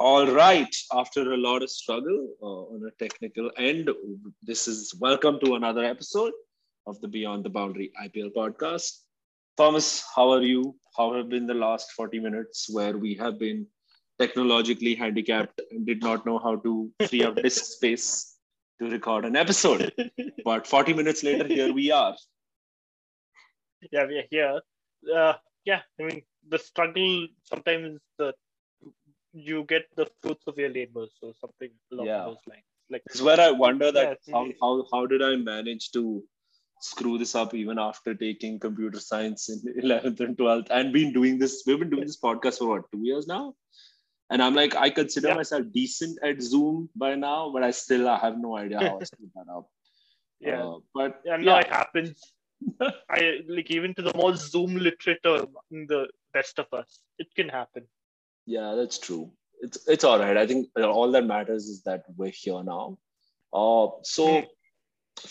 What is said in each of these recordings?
All right. After a lot of struggle uh, on a technical end, this is welcome to another episode of the Beyond the Boundary IPL podcast. Thomas, how are you? How have been the last 40 minutes where we have been technologically handicapped and did not know how to free up disk space to record an episode? But 40 minutes later, here we are. Yeah, we are here. Uh, yeah, I mean, the struggle sometimes the you get the fruits of your labor. So something along Yeah. those lines. Like It's where I wonder that Yeah, how, how, how did I manage to screw this up even after taking computer science in 11th and 12th and been doing this. We've been doing this podcast for what, two years now? And I'm like, I consider Yeah. myself decent at Zoom by now, but I still I have no idea how I screwed that up. yeah, Uh, but yeah, no, yeah. it happens. I like even to the most Zoom literate or among the best of us, it can happen. Yeah, that's true. It's it's all right. I think all that matters is that we're here now. Uh, so Hmm.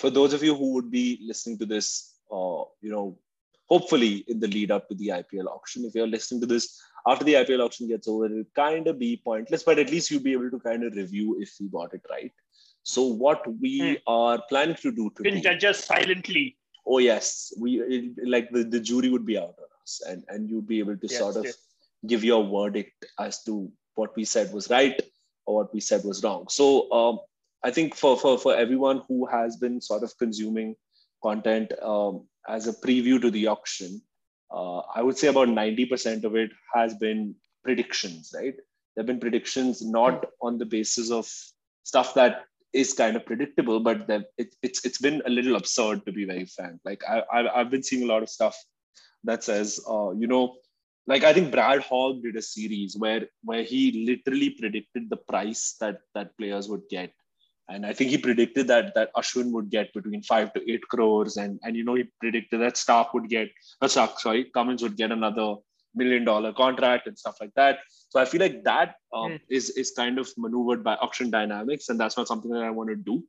for those of you who would be listening to this, uh, you know, hopefully in the lead up to the IPL auction, if you're listening to this after the IPL auction gets over, it'll kind of be pointless, but at least you'll be able to kind of review if we got it right. So what we Hmm. are planning to do today can judge us silently. oh yes we it, like the, the jury would be out on us and and you'd be able to Yes, sort of yes. Give your verdict as to what we said was right or what we said was wrong so um, i think for, for for everyone who has been sort of consuming content um, as a preview to the auction uh, i would say about 90% of it has been predictions right there have been predictions not on the basis of stuff that is kind of predictable, but that it, it's it's been a little absurd to be very frank. Like I, I I've been seeing a lot of stuff that says, uh, you know, like I think Brad Hogg did a series where where he literally predicted the price that that players would get, and I think he predicted that that Ashwin would get between five to eight crores, and and you know he predicted that Stark would get, uh, Stark, sorry, Cummins would get another million dollar contract and stuff like that. So I feel like that um, Mm. is is kind of maneuvered by auction dynamics, and that's not something that I want to do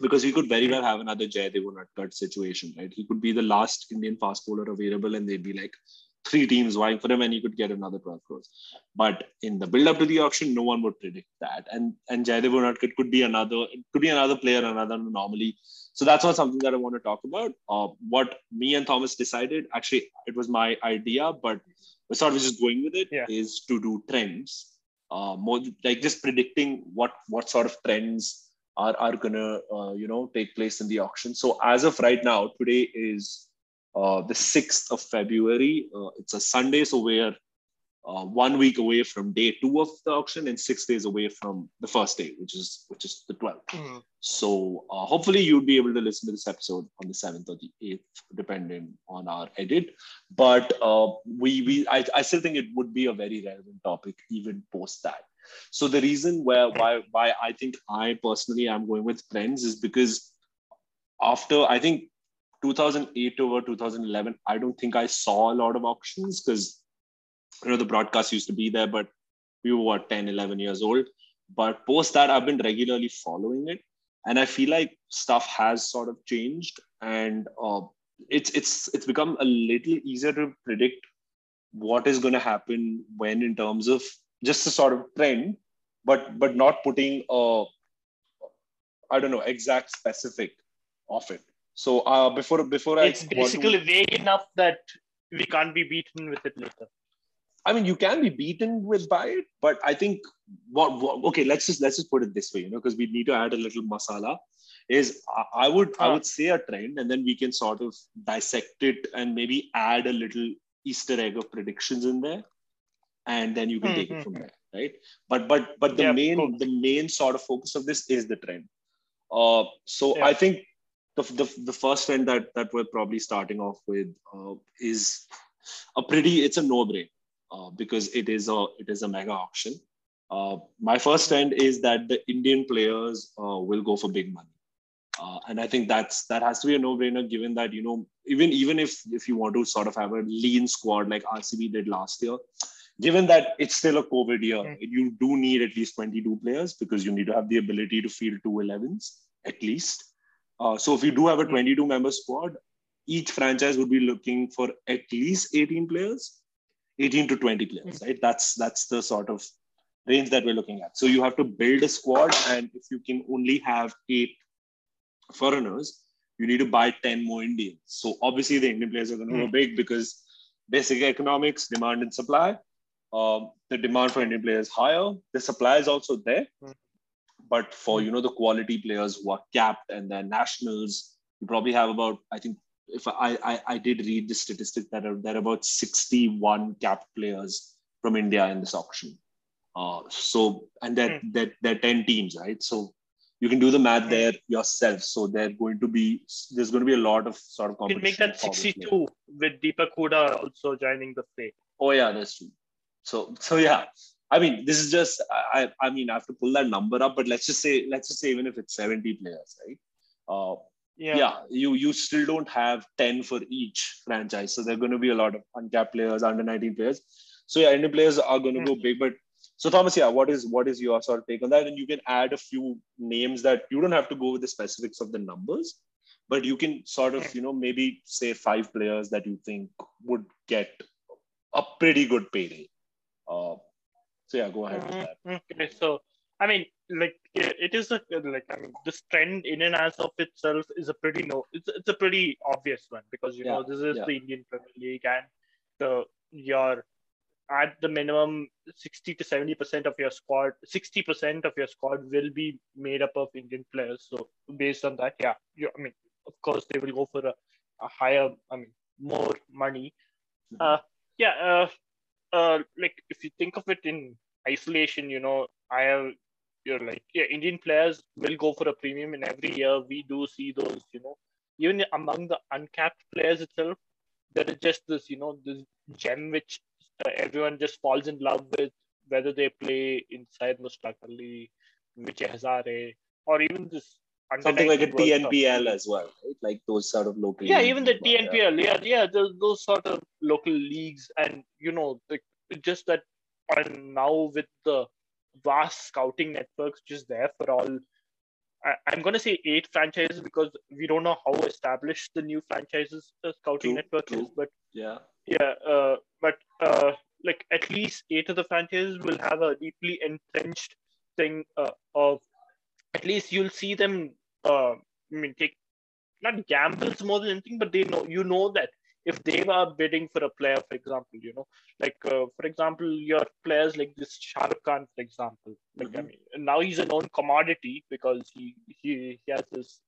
because he could very well have another Jaydev Unadkat situation, right? He could be the last Indian fast bowler available, and they'd be like three teams vying for him, and he could get another 12 crores. But in the build up to the auction, no one would predict that, and and Jaydev Unadkat could be another it could be another player, another anomaly. So that's not something that I want to talk about. Uh, what me and Thomas decided, actually, it was my idea, but we're sort of just going with it, is Yeah. to do trends. Uh, more like just predicting what what sort of trends are are gonna uh, you know take place in the auction. So as of right now, today is uh, the sixth of February. Uh, it's a Sunday, so we're uh, one week away from day two of the auction and six days away from the first day, which is which is the twelfth. Mm. So uh, hopefully you'll be able to listen to this episode on the seventh or the eighth, depending on our edit. But uh, we we I, I still think it would be a very relevant topic even post that. So the reason where why why I think I personally am going with trends is because after I think 2008 over 2011, I don't think I saw a lot of auctions because you know the broadcast used to be there, but we were what 10, 11 years old. But post that, I've been regularly following it, and I feel like stuff has sort of changed, and uh, it's it's it's become a little easier to predict what is going to happen when in terms of just a sort of trend, but but not putting a I don't know exact specific of it. So uh, before before I It's to- basically vague enough that we can't be beaten with it later. I mean, you can be beaten with by it, but I think what, what okay, let's just let's just put it this way, you know, because we need to add a little masala. Is I, I would I would say a trend, and then we can sort of dissect it and maybe add a little Easter egg of predictions in there, and then you can take it from Mhm. there, right? But but but the Yeah, main the main sort of focus of this is the trend. Uh, so Yeah. I think the, the the first trend that that we're probably starting off with uh, is a pretty it's a no brainer uh, because it is a it is a mega auction. Uh, my first trend is that the Indian players uh, will go for big money, uh, and I think that's that has to be a no-brainer given that you know even even if if you want to sort of have a lean squad like RCB did last year, given that it's still a COVID year, you do need at least 22 players because you need to have the ability to field two 11s at least. Uh, so if you do have a Mm. 22 member squad, each franchise would be looking for at least 18 players 18 to 20 players right that's that's the sort of range that we're looking at. So you have to build a squad, and if you can only have eight foreigners, you need to buy 10 more Indians. So obviously the Indian players are going to go hmm. big because basic economics, demand and supply. Um, the demand for Indian players higher. The supply is also there. Hmm. But for you know the quality players who are capped and then nationals, you probably have about I think if I I, I did read the statistic that are, there are about 61 capped players from India in this auction. Uh, so and that mm. that there are 10 teams, right? So you can do the math there yourself. So they're going to be there's going to be a lot of sort of competition. You can make that 62 with Deepak Hooda also joining the fray. Oh yeah, that's true. So so yeah, I mean this is just I I mean I have to pull that number up, but let's just say let's just say even if it's 70 players, right? Uh, yeah. yeah, you you still don't have 10 for each franchise. So there are going to be a lot of uncapped players, under 19 players. So yeah, Indian players are going to mm. go big, but so Thomas, yeah, what is what is your sort of take on that? And you can add a few names that you don't have to go with the specifics of the numbers, but you can sort of you know maybe say five players that you think would get a pretty good payday. Uh, so yeah, go ahead with that. Mm-hmm. Okay, so I mean, like it is a like I mean, this trend in and as of itself is a pretty no, it's it's a pretty obvious one because you yeah, know this is yeah. the Indian Premier League and the your at the minimum 60 to 70 percent of your squad 60 percent of your squad will be made up of indian players so based on that yeah you, i mean of course they will go for a, a higher i mean more money mm-hmm. uh yeah uh, uh like if you think of it in isolation you know i have you're like yeah indian players will go for a premium and every year. We do see those you know. Even among the uncapped players itself there is just this you know this gem which uh, everyone just falls in love with whether they play in Syed Mushtaq Ali, Vijay Hazare, or even this something like a TNPL as well, right? Like those sort of local. Yeah, even the TNPL. Yeah, yeah, those, those sort of local leagues, and you know, the, just that. And now with the vast scouting networks just there for all. I, am going to say eight franchises because we don't know how established the new franchises the scouting true, network true. is, but yeah, yeah, uh, but uh, like at least eight of the franchises will have a deeply entrenched thing uh, of at least you'll see them. Uh, I mean, take not gambles more than anything, but they know you know that if they were bidding for a player, for example, you know, like uh, for example, your players like this Shah Rukh Khan, for example, like mm-hmm. I mean, now he's a known commodity because he he, he has this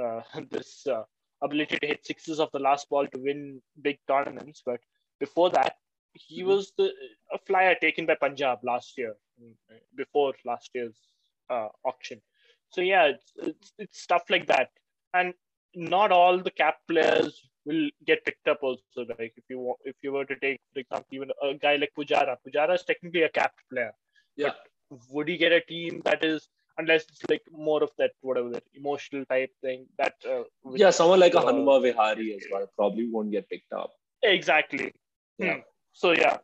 uh, this uh, ability to hit sixes of the last ball to win big tournaments. But before that, he mm-hmm. was the a flyer taken by Punjab last year, before last year's uh, auction. So yeah, it's, it's, it's stuff like that, and not all the cap players will get picked up. Also, like if you if you were to take, for example, even a guy like Pujara, Pujara is technically a cap player. Yeah. But would he get a team that is unless it's like more of that whatever that emotional type thing that uh, yeah someone like a Hanuma Vihari as well probably won't get picked up exactly yeah. Hmm. so yeah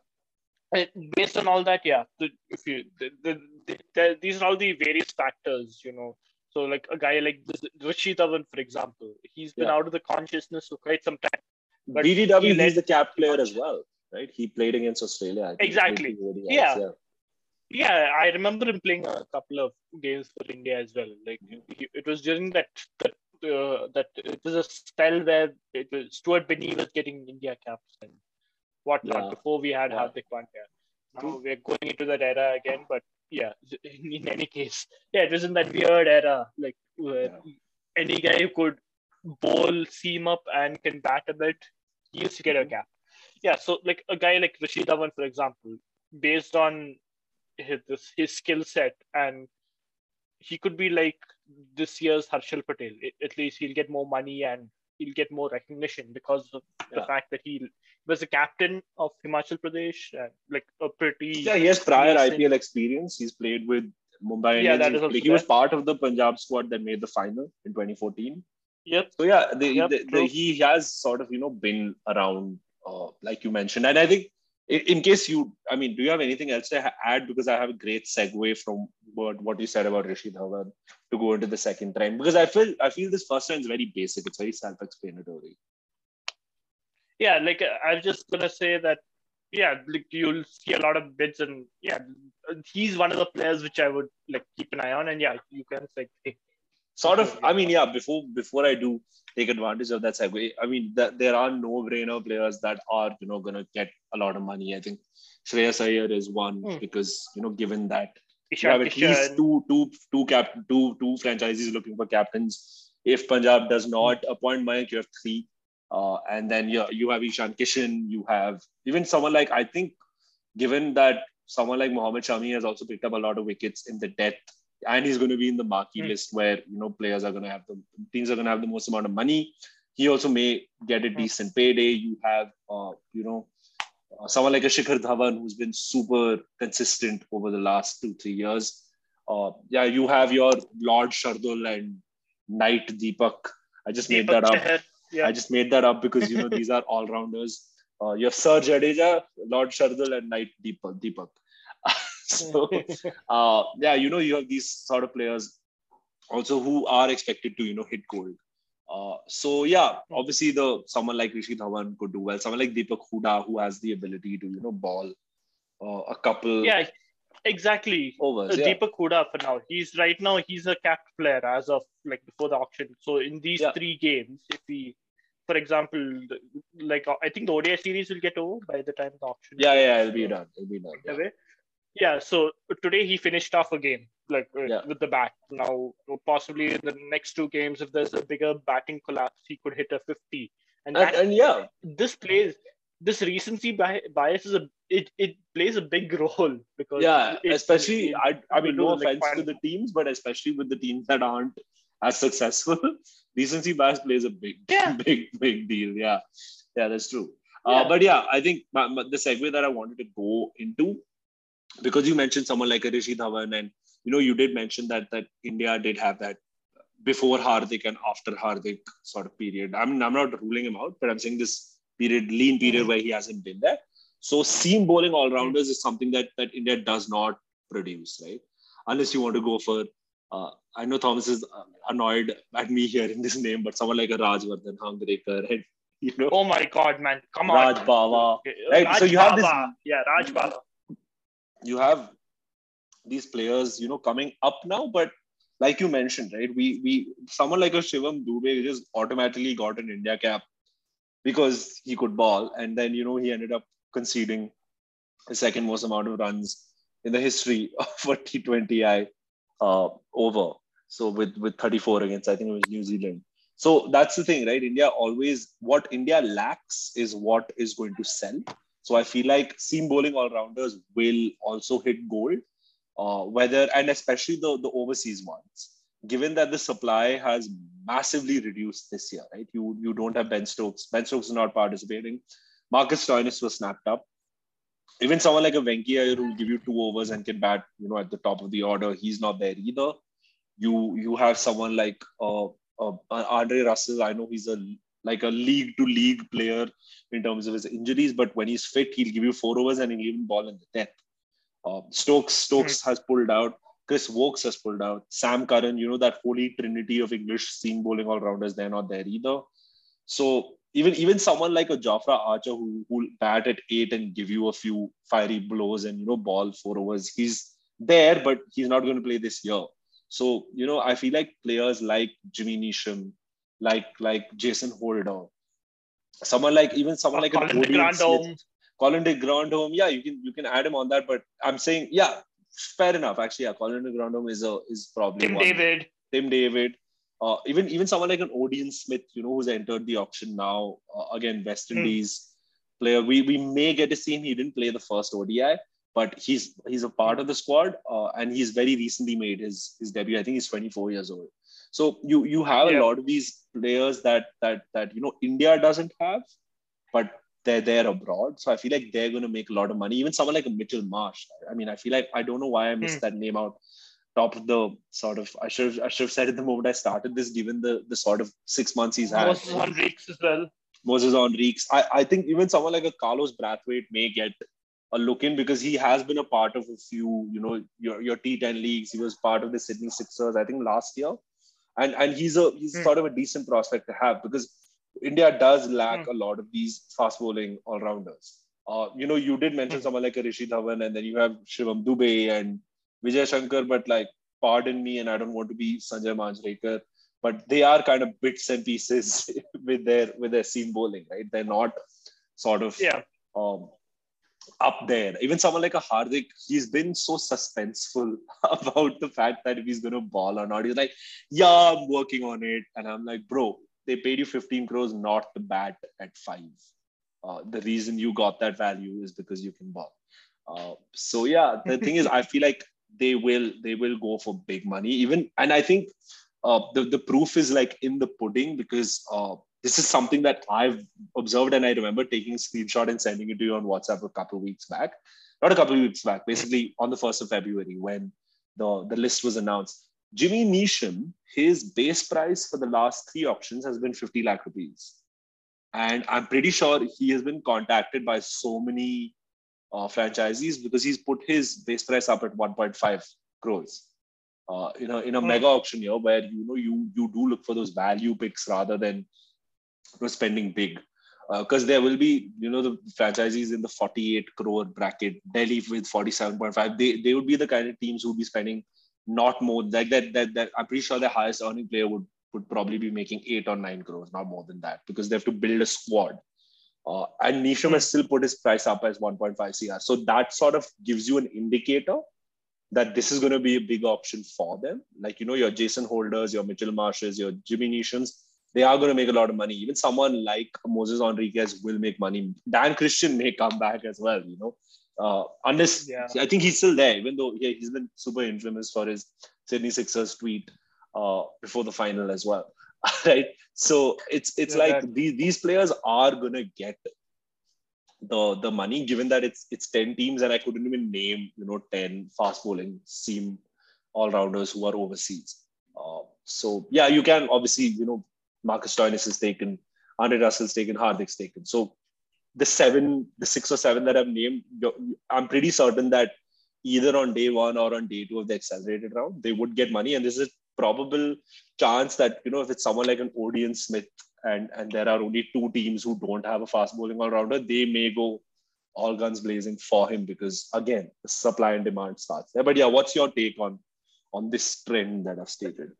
based on all that yeah the, if you the, the, the, these are all the various factors you know so like a guy like this, Rishi Dhawan, for example he's been yeah. out of the consciousness for quite some time but BDW he he's the cap player as well right he played against Australia exactly yeah. yeah yeah, I remember him playing a couple of games for India as well. Like he, it was during that that uh, that it was a spell where it was Stuart Binny was getting India caps and whatnot yeah. before we had yeah. Hardik Pandya. Now we're going into that era again, but yeah, in, in any case, yeah, it was in that weird era, like yeah. any guy who could bowl, seam up, and can bat a bit, he used to get a mm-hmm. cap. Yeah, so like a guy like Rishi Dhawan, for example, based on his his skill set and he could be like this year's Harshal Patel. At least he'll get more money and he'll get more recognition because of yeah. the fact that he was a captain of Himachal Pradesh and like a pretty yeah he has prior. IPL experience. He's played with Mumbai Yeah, that is also he was part of the Punjab squad that made the final in 2014. Yep. So yeah, the, yep, the, the, he has sort of you know been around uh, like you mentioned, and I think in case you, I mean, do you have anything else to add? Because I have a great segue from what, what you said about Rishi Dhawan to go into the second time. Because I feel I feel this first time is very basic. It's very self-explanatory. Yeah, like uh, I'm just gonna say that yeah, like you'll see a lot of bids, and yeah, he's one of the players which I would like keep an eye on, and yeah, you can like sort of. I mean, yeah. Before before I do take advantage of that segue, I mean, that there are no brainer players that are you know gonna get a lot of money. I think Shreyas Iyer is one hmm. because you know given that you have at least two two two cap two two franchises looking for captains. If Punjab does not appoint Mayank, you have three. Uh, and then you, you have Ishan Kishan, you have even someone like, I think, given that someone like Mohammad Shami has also picked up a lot of wickets in the death, and he's going to be in the marquee mm. list where, you know, players are going to have the teams are going to have the most amount of money. He also may get a hmm. decent payday. You have, uh, you know, uh, someone like a Shikhar Dhawan who's been super consistent over the last two, three years. Uh, yeah, you have your Lord Shardul and Knight Deepak. I just Deepak made that up. Yeah. I just made that up because you know these are all rounders. Uh, you have Sir Jadeja, Lord Shardul, and Knight Deepak. Deepak. so uh, yeah, you know you have these sort of players also who are expected to you know hit gold. Uh, so yeah, obviously the someone like Rishi Dhawan could do well. Someone like Deepak Hooda who has the ability to you know ball uh, a couple. Yeah, exactly. Overs, uh, yeah. Deepak Hooda for now. He's right now he's a capped player as of like before the auction. So in these yeah. three games, if we for example, like I think the ODI series will get over by the time the auction. Yeah, yeah, it'll be done. It'll be done. Yeah. Yeah. So today he finished off a game like uh, yeah. with the bat. Now possibly in the next two games, if there's a bigger batting collapse, he could hit a fifty. And, and, and yeah, this plays this recency bias is a it, it plays a big role because yeah, especially I I mean no offense to the teams, but especially with the teams that aren't as successful, recency bias plays a big, yeah. big, big deal. Yeah, yeah, that's true. Uh, yeah. Uh, but yeah, I think my, my, the segue that I wanted to go into, because you mentioned someone like a Rishi Dhawan, and you know, you did mention that that India did have that before Hardik and after Hardik sort of period. I'm I'm not ruling him out, but I'm saying this period, lean period where he hasn't been there. So seam bowling all rounders is something that that India does not produce, right? Unless you want to go for uh, I know Thomas is uh, annoyed at me hearing this name, but someone like a Rajvardhan Hangargekar, and you know. Oh my God, man! Come on, Raj. Right, Raj so you have this. Yeah, Raj. You have these players, you know, coming up now, but like you mentioned, right? We we someone like a Shivam Dube just automatically got an India cap because he could ball, and then you know he ended up conceding the second most amount of runs in the history of a T20I uh, over. So with with 34 against I think it was New Zealand. So that's the thing, right? India always what India lacks is what is going to sell. So I feel like seam bowling all rounders will also hit gold, uh, whether and especially the the overseas ones. Given that the supply has massively reduced this year, right? You you don't have Ben Stokes. Ben Stokes is not participating. Marcus Stoinis was snapped up even someone like a Venki Iyer who will give you two overs and can bat, you know, at the top of the order, he's not there either. You you have someone like uh, uh, Andre Russell. I know he's a like a league to league player in terms of his injuries, but when he's fit, he'll give you four overs and he'll even ball in the death. Uh, Stokes Stokes mm. has pulled out. Chris Woakes has pulled out. Sam Curran, you know that holy trinity of English seam bowling all rounders, they're not there either. So even even someone like a Jofra Archer who will bat at eight and give you a few fiery blows and you know ball four overs, he's there, but he's not going to play this year. So you know, I feel like players like Jimmy Neesham, like like Jason Holder, someone like even someone like Colin de Grandhomme. Colin de Grandhomme, yeah, you can you can add him on that, but I'm saying yeah, fair enough. Actually, yeah, Colin de Grandhomme is a is probably Tim one. David. Tim David uh, even even someone like an Odean Smith, you know, who's entered the auction now. Uh, again, West hmm. Indies mm. player. We we may get to see him. He didn't play the first ODI, but he's he's a part of the squad, uh, and he's very recently made his his debut. I think he's 24 years old. So you you have yeah. a lot of these players that that that you know India doesn't have, but they're there abroad. So I feel like they're going to make a lot of money. Even someone like a Mitchell Marsh. I mean, I feel like I don't know why I missed mm. that name out top of the sort of I should have, I should have said it the moment I started this, given the the sort of six months he's had. Moises Henriques as well. Moises Henriques. I, I think even someone like a Carlos Brathwaite may get a look in because he has been a part of a few, you know, your, your T10 leagues. He was part of the Sydney Sixers, I think, last year. And and he's a he's mm. sort of a decent prospect to have because India does lack mm. a lot of these fast bowling all rounders. uh, you know, you did mention mm-hmm. someone like a Rishi Dhawan, and then you have Shivam Dube and Vijay Shankar, but like, pardon me, and I don't want to be Sanjay Manjrekar, but they are kind of bits and pieces with their with their seam bowling, right? They're not sort of yeah. um, up there. Even someone like a Hardik, he's been so suspenseful about the fact that if he's going to ball or not. He's like, yeah, I'm working on it. And I'm like, bro, they paid you 15 crores not to bat at five. Uh, the reason you got that value is because you can ball. Uh, so yeah, the thing is, I feel like they will they will go for big money. Even and I think uh, the the proof is like in the pudding because uh, this is something that I've observed and I remember taking a screenshot and sending it to you on WhatsApp a couple of weeks back. Not a couple of weeks back, basically on the 1st of February when the, the list was announced. Jimmy Neesham, his base price for the last three auctions has been 50 lakh rupees. And I'm pretty sure he has been contacted by so many uh, franchisees because he's put his base price up at 1.5 crores. Uh, in a in a mm. mega auction year where you know you you do look for those value picks rather than know, spending big. Because uh, there will be you know the franchisees in the 48 crore bracket delhi with 47.5 they, they would be the kind of teams who would be spending not more like that, that that i'm pretty sure the highest earning player would would probably be making eight or nine crores not more than that because they have to build a squad. Uh, and Neesham has still put his price up as 1.5 cr so that sort of gives you an indicator that this is going to be a big option for them. Like you know your jason holders your mitchell marshes your jimmy Neeshams they are going to make a lot of money. Even someone like Moises Henriques will make money. Dan Christian may come back as well, you know. Uh, unless yeah. I think he's still there, even though yeah, he's been super infamous for his Sydney Sixers tweet uh, before the final as well. right. So it's it's yeah, like these these players are gonna get the the money given that it's it's 10 teams and I couldn't even name, you know, 10 fast bowling seam all rounders who are overseas. Uh, so yeah, you can obviously, you know, Marcus Stoinis is taken, Andre Russell's taken, Hardik's taken. So the seven, the six or seven that I've named, I'm pretty certain that either on day one or on day two of the accelerated round, they would get money. And there's a probable chance that, you know, if it's someone like an Odean Smith and, and there are only two teams who don't have a fast bowling all rounder, they may go all guns blazing for him because again, the supply and demand starts there. But yeah, what's your take on on this trend that I've stated?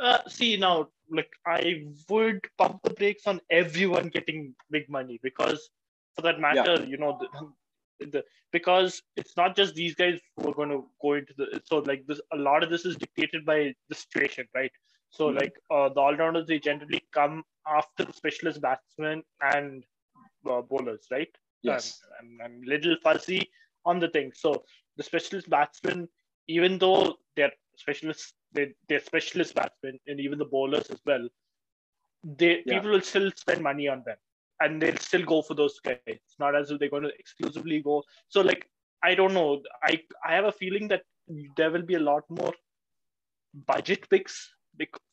Uh, see now, like I would pump the brakes on everyone getting big money because, for that matter, yeah. you know, the, the, because it's not just these guys who are going to go into the. So like this, a lot of this is dictated by the situation, right? So mm-hmm. like uh, the all rounders, they generally come after the specialist batsmen and uh, bowlers, right? Yes. I'm, I'm, I'm little fuzzy on the thing. So the specialist batsmen, even though they're specialists they, they're specialist batsmen and even the bowlers as well. They yeah. people will still spend money on them and they'll still go for those guys. It's not as if they're going to exclusively go. So like I don't know. I I have a feeling that there will be a lot more budget picks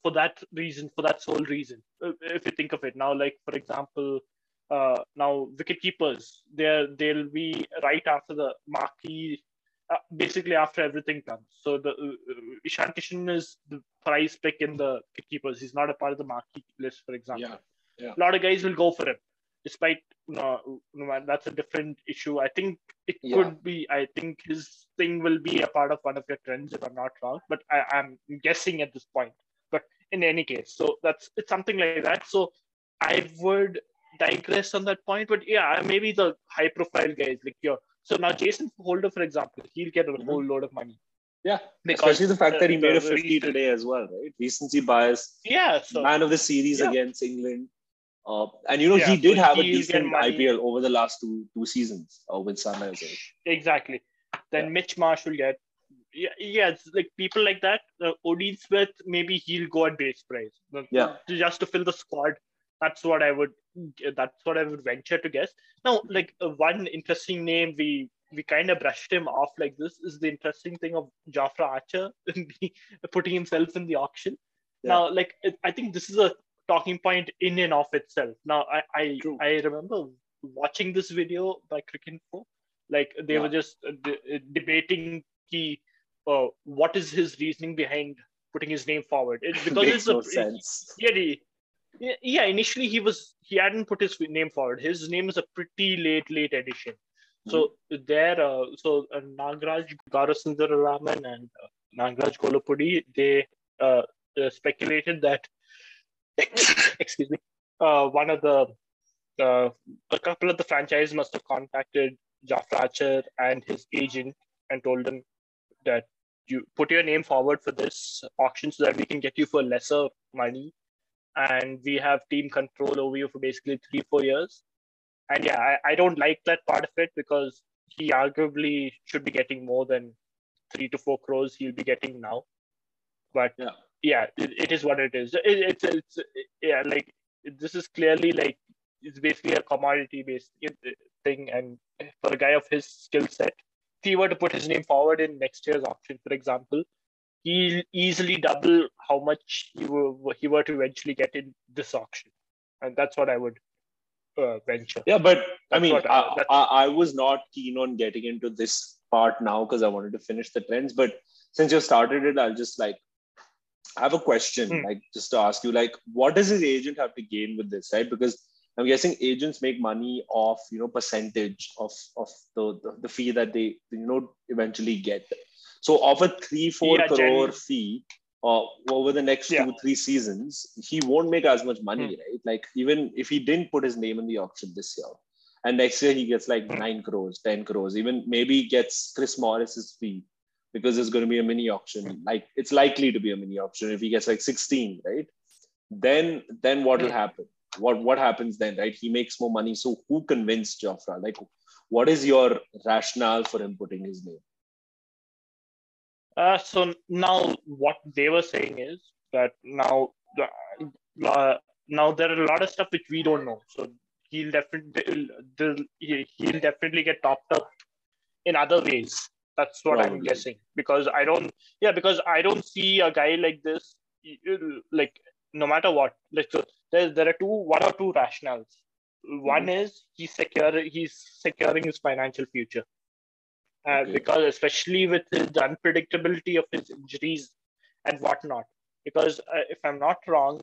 for that reason, for that sole reason. Uh, if you think of it now, like for example, uh, now wicket keepers, they're they'll be right after the marquee uh, basically after everything comes. So the uh, Ishan Kishan is the prize pick in the keepers. He's not a part of the marquee list, for example. Yeah. Yeah. A lot of guys will go for him, despite you know, that's a different issue. I think it yeah. could be. I think his thing will be a part of one of your trends, if I'm not wrong. But I, I'm guessing at this point. But in any case, so that's it's something like that. So I would digress on that point. But yeah, maybe the high profile guys like your so now Jason Holder, for example, he'll get a mm-hmm. whole load of money. Yeah, because especially the fact that he made a 50 today as well, right? Recency bias. Yeah, so, man of the series yeah. against England. Uh, and you know yeah, he did so have a decent IPL over the last two two seasons uh, with Sunrisers. Exactly. Then yeah. Mitch Marsh will get. Yeah, yeah, it's like people like that. Uh, Odean Smith, maybe he'll go at base price. Yeah. Just to fill the squad. That's what I would that's what I would venture to guess. Now, like uh, one interesting name we we kind of brushed him off like this is the interesting thing of Jofra Archer putting himself in the auction. Yeah. Now, like it, I think this is a talking point in and of itself. Now, I I, I remember watching this video by Cricinfo. Like they yeah. were just uh, de- uh, debating the uh, what is his reasoning behind putting his name forward. It, because it's no a, sense. Yeah, Yeah, initially he was he hadn't put his name forward. His name is a pretty late, late addition. So there, uh, so uh, Nagraj Raman and uh, Nagraj Gollapudi, they uh, uh, speculated that, excuse me, uh, one of the, uh, a couple of the franchise must have contacted Jofra and his agent and told them that you put your name forward for this auction so that we can get you for lesser money and we have team control over you for basically three four years. And yeah I, I don't like that part of it because he arguably should be getting more than three to four crores he'll be getting now. But yeah. yeah it, it is what it is. It, it's it's yeah like this is clearly like it's basically a commodity based thing. And for a guy of his skill set if he were to put his name forward in next year's auction for example he'll easily double how much he, were, he were to eventually get in this auction and that's what i would uh, venture yeah but i mean I, I, I, was not keen on getting into this part now because i wanted to finish the trends but since you started it i'll just like I have a question, hmm. like just to ask you, like, what does his agent have to gain with this, right? Because I'm guessing agents make money off, you know, percentage of of the the, the fee that they you know eventually get. So of a three four yeah, crore fee, uh, over the next yeah. two three seasons, he won't make as much money, hmm. right? Like even if he didn't put his name in the auction this year, and next year he gets like hmm. nine crores, ten crores, even maybe gets Chris Morris's fee because there's going to be a mini auction. Like it's likely to be a mini auction if he gets like 16, right? Then then what will happen? What what happens then, right? He makes more money. So who convinced Jofra? Like, what is your rationale for him putting his name? Uh, so now what they were saying is that now uh, now there are a lot of stuff which we don't know. So he'll definitely he'll definitely get topped up in other ways that's what Probably. I'm guessing because I don't. Yeah, because I don't see a guy like this. Like no matter what, like so there there are two one or two rationales. One mm-hmm. is he's secure he's securing his financial future. Uh, okay. Because especially with the unpredictability of his injuries and whatnot. Because uh, if I'm not wrong,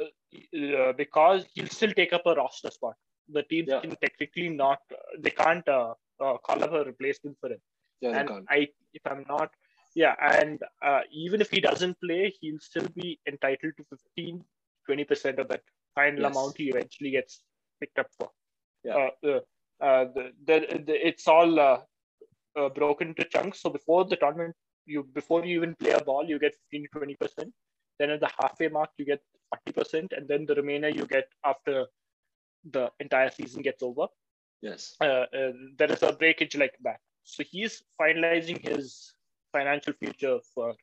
uh, because he'll still take up a roster spot. The teams yeah. can technically not, they can't uh, uh, call up a replacement for him. Yeah, and I, if I'm not, yeah, and uh, even if he doesn't play, he'll still be entitled to 15, 20% of that final yes. amount he eventually gets picked up for. Yeah. The, the, the, it's all uh, uh, broken into chunks. So before the tournament, you before you even play a ball, you get 15 to 20%. Then at the halfway mark, you get 40%. And then the remainder you get after the entire season gets over. Yes. there is a breakage like that. So he's finalizing his financial future for,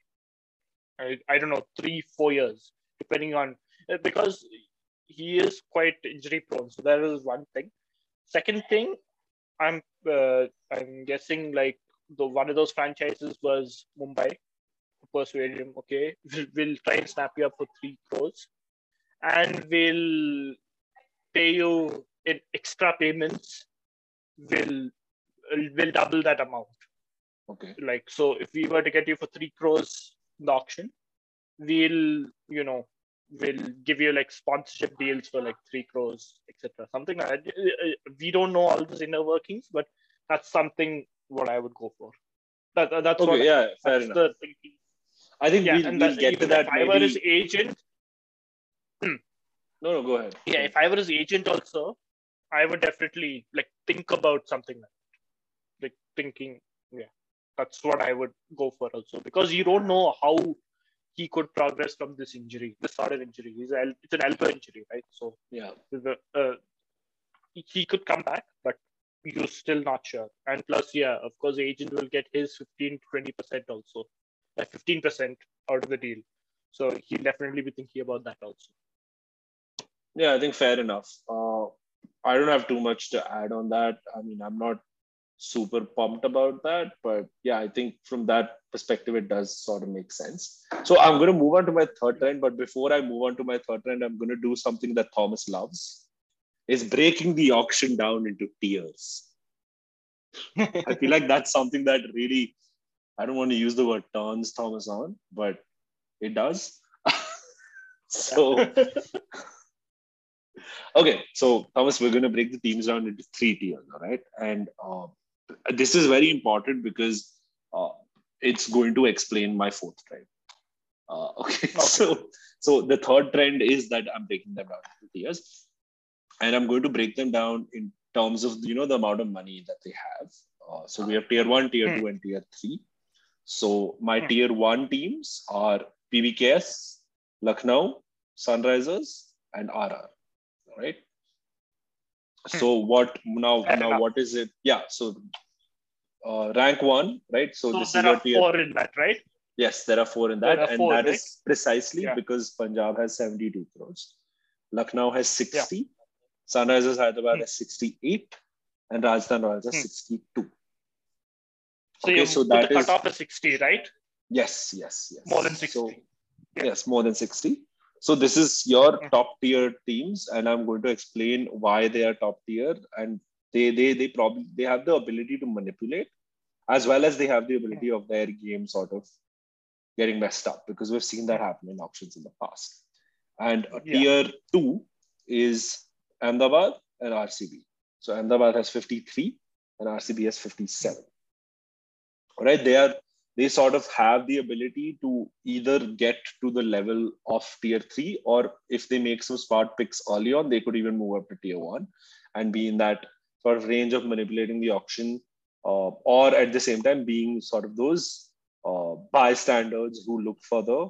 I, I don't know, three, four years, depending on, uh, because he is quite injury prone. So that is one thing. Second thing, I'm uh, I'm guessing like the one of those franchises was Mumbai, who persuaded him, okay, we'll, we'll try and snap you up for three crores, and we'll pay you in extra payments. We'll will double that amount. Okay. Like so, if we were to get you for three crores in the auction, we'll you know we'll give you like sponsorship deals for like three crores, etc. Something like that. Uh, uh, we don't know all those inner workings, but that's something what I would go for. That, that's okay, what yeah, fair enough. The, I think yeah, we'll, we'll that, get to that. If maybe... I were his agent. no, no, go ahead. Yeah, if I were his agent also, I would definitely like think about something like thinking, yeah, that's what I would go for also because you don't know how he could progress from this injury, this sort of injury. He's a, it's an elbow injury, right? So yeah, the, uh, he could come back, but you're still not sure. And plus, yeah, of course, the agent will get his 15 20 percent also, uh, 15 percent out of the deal. So he'll definitely be thinking about that also. Yeah, I think fair enough. Uh, I don't have too much to add on that. I mean, I'm not super pumped about that. But yeah, I think from that perspective, it does sort of make sense. So I'm going to move on to my third trend. But before I move on to my third trend, I'm going to do something that Thomas loves is breaking the auction down into tiers. I feel like that's something that really, I don't want to use the word turns Thomas on, but it does. so okay, so Thomas, we're going to break the teams down into three tiers, all right? And uh, this is very important because uh, it's going to explain my fourth trend. Uh, okay. okay, so so the third trend is that I'm breaking them down into tiers, and I'm going to break them down in terms of you know the amount of money that they have. Uh, so we have tier one, tier hmm. two, and tier three. So my hmm. tier one teams are PBKS, Lucknow, Sunrisers, and RR. Right. Hmm. So what now? Now what is it? Yeah. So uh, rank one, right? So, so this is your tier. four in that, right? Yes, there are four in that, and four, that right? is precisely yeah. because Punjab has 72 crores, Lucknow has 60, yeah. Sunrisers Hyderabad hmm. has 68, and Rajasthan Royals has hmm. 62. So okay, you so that the is cutoff is 60, right? Yes, yes, yes. More than 60. So, yeah. Yes, more than 60. So this is your hmm. top tier teams, and I'm going to explain why they are top tier, and they they they probably they have the ability to manipulate, as well as they have the ability of their game sort of getting messed up because we've seen that happen in auctions in the past. And yeah. tier two is Ahmedabad and RCB. So Ahmedabad has 53 and RCB has 57. All right, they are they sort of have the ability to either get to the level of tier three, or if they make some smart picks early on, they could even move up to tier one and be in that sort of range of manipulating the auction, uh, or at the same time being sort of those uh, bystanders who look for the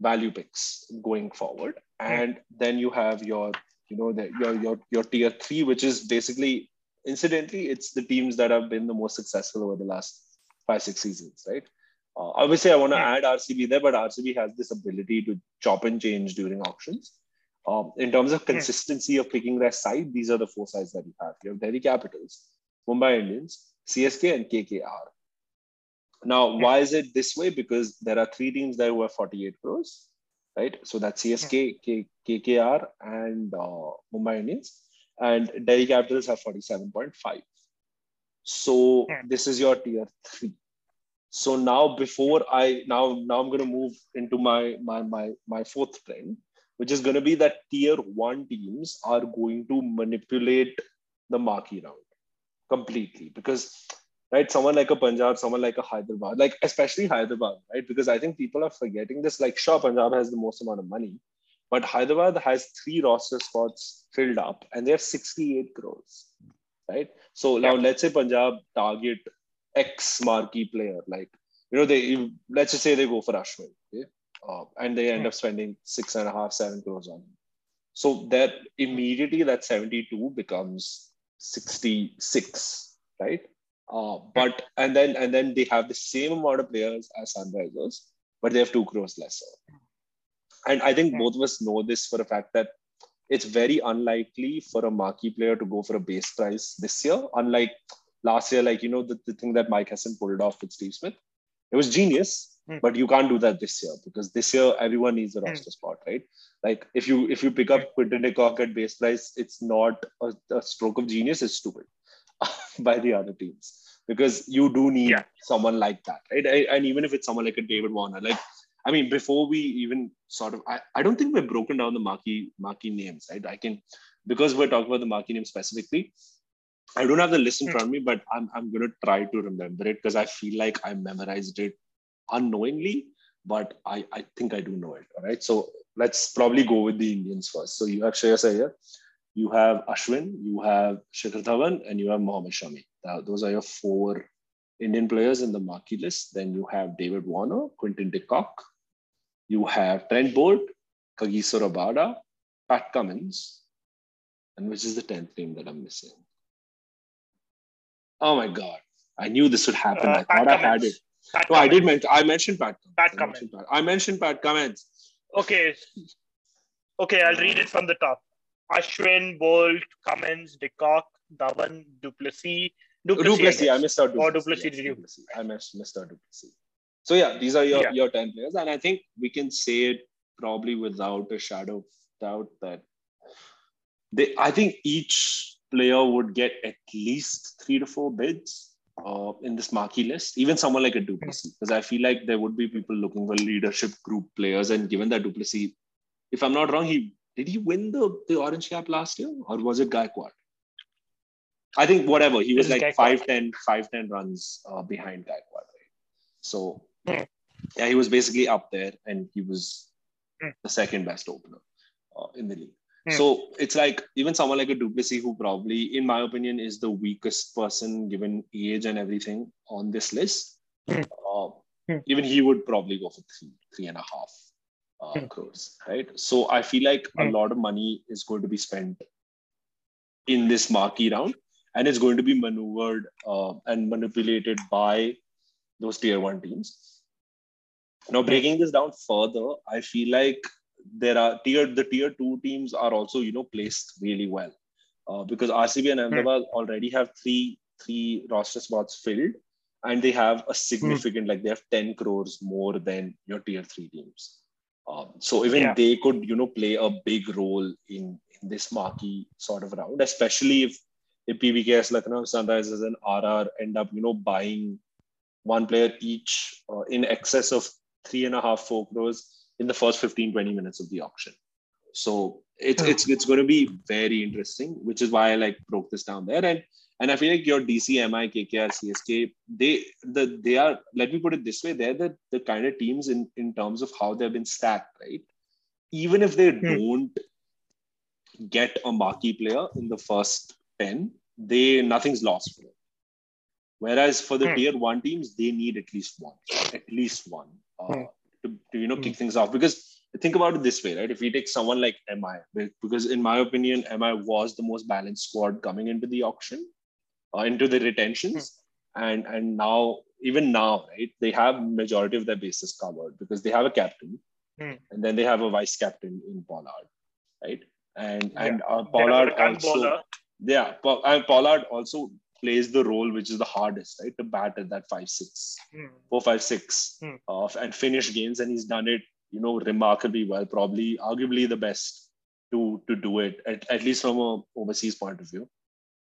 value picks going forward. And then you have your, you know, the, your your your tier three, which is basically, incidentally, it's the teams that have been the most successful over the last five six seasons, right? Uh, obviously, I want to add RCB there, but RCB has this ability to chop and change during auctions. Um, in terms of consistency of picking their side, these are the four sides that you have. You have Delhi Capitals, Mumbai Indians, CSK, and KKR. Now, why is it this way? Because there are three teams there who have 48 crores, right? So that's CSK, K, KKR, and uh, Mumbai Indians. And Delhi Capitals have 47.5. So this is your tier three. So now before I now now I'm gonna move into my my my my fourth trend, which is gonna be that tier one teams are going to manipulate the marquee round completely because right? Someone like a Punjab, someone like a Hyderabad, like especially Hyderabad, right? Because I think people are forgetting this. Like, sure, Punjab has the most amount of money, but Hyderabad has three roster spots filled up and they have 68 crores, right? So now let's say Punjab target X marquee player, like, you know, they let's just say they go for Ashwin, okay? Uh, and they end up spending six and a half, seven crores on him. So that immediately that 72 becomes 66, right? Uh, but and then and then they have the same amount of players as Sunrisers, but they have two crores lesser. And I think both of us know this for a fact that it's very unlikely for a marquee player to go for a base price this year, unlike last year, like you know, the, the thing that Mike Hesson pulled off with Steve Smith. It was genius, mm. but you can't do that this year because this year everyone needs a hmm. roster mm. spot, right? Like if you if you pick up Quinton de Kock at base price, it's not a, a stroke of genius, it's stupid. by the other teams because you do need yeah. someone like that, right? And even if it's someone like a David Warner, like I mean, before we even sort of, I, I don't think we've broken down the marquee marquee names, right? I can because we're talking about the marquee names specifically. I don't have the list in hmm. front of me, but I'm I'm gonna try to remember it because I feel like I memorized it unknowingly, but I I think I do know it. All right, so let's probably go with the Indians first. So you have Shreyas Iyer, you have Ashwin, you have Shikhar Dhawan, and you have Mohammad Shami. Now, those are your four Indian players in the marquee list. Then you have David Warner, Quinton de Kock. You have Trent Boult, Kagiso Rabada, Pat Cummins, and which is the 10th name that I'm missing? Oh my God. I knew this would happen. Uh, I thought Pat I had it. Pat no, Cummins. I did mention I mentioned Pat. Pat I Cummins. Mentioned Pat. I mentioned Pat Cummins. Okay. Okay, I'll read it from the top. Ashwin, Boult, Cummins, de Kock, Dhawan, du Duplessis, du Plessis I, I missed out. du Plessis. Or du Plessis, you? du Plessis. I missed, missed out du Plessis. So yeah, these are your, yeah. your 10 players. And I think we can say it probably without a shadow of doubt that they I think each player would get at least three to four bids uh, in this marquee list, even someone like a du Plessis, because I feel like there would be people looking for leadership group players. And given that du Plessis if I'm not wrong, he did he win the, the orange cap last year or was it guy Gaikwad? I think whatever. He was like Gaikwad. 5'10, 5'10 runs uh, behind Gaikwad. Right? So mm. yeah, he was basically up there and he was mm. the second best opener uh, in the league. Mm. So it's like even someone like a du Plessis, who probably, in my opinion, is the weakest person given age and everything on this list. Hmm. Uh, hmm. even he would probably go for three, three and a half uh, hmm. crores, right? So I feel like a lot of money is going to be spent in this marquee round, and it's going to be maneuvered uh, and manipulated by those tier one teams. Now, breaking this down further, I feel like there are tier the tier two teams are also you know placed really well uh, because RCB and Ahmedabad already have three three roster spots filled and they have a significant mm. like they have 10 crores more than your tier three teams um, so even yeah. they could you know play a big role in, in this marquee sort of round especially if if pbks lucknow sunrisers and rr end up you know buying one player each uh, in excess of three and a half four crores in the first 15 20 minutes of the auction so it's hmm. it's it's going to be very interesting which is why i like broke this down there and and I feel like your DC, MI, KKR, CSK, they the they are. Let me put it this way: they're the, the kind of teams in in terms of how they've been stacked, right? Even if they hmm. don't get a marquee player in the first ten, they nothing's lost for them. Whereas for the hmm. tier one teams, they need at least one, at least one, uh, hmm. to, to you know kick hmm. things off because think about it this way, right? If we take someone like MI, because in my opinion, MI was the most balanced squad coming into the auction uh, into the retentions hmm. and and now even now right they have majority of their bases covered because they have a captain hmm. and then they have a vice captain in Pollard right and yeah. and uh, Pollard also yeah and Pollard also plays the role which is the hardest right to bat at that five six hmm. four five six hmm. uh, and finish games and he's done it you know remarkably well probably arguably the best to to do it at, at least from a overseas point of view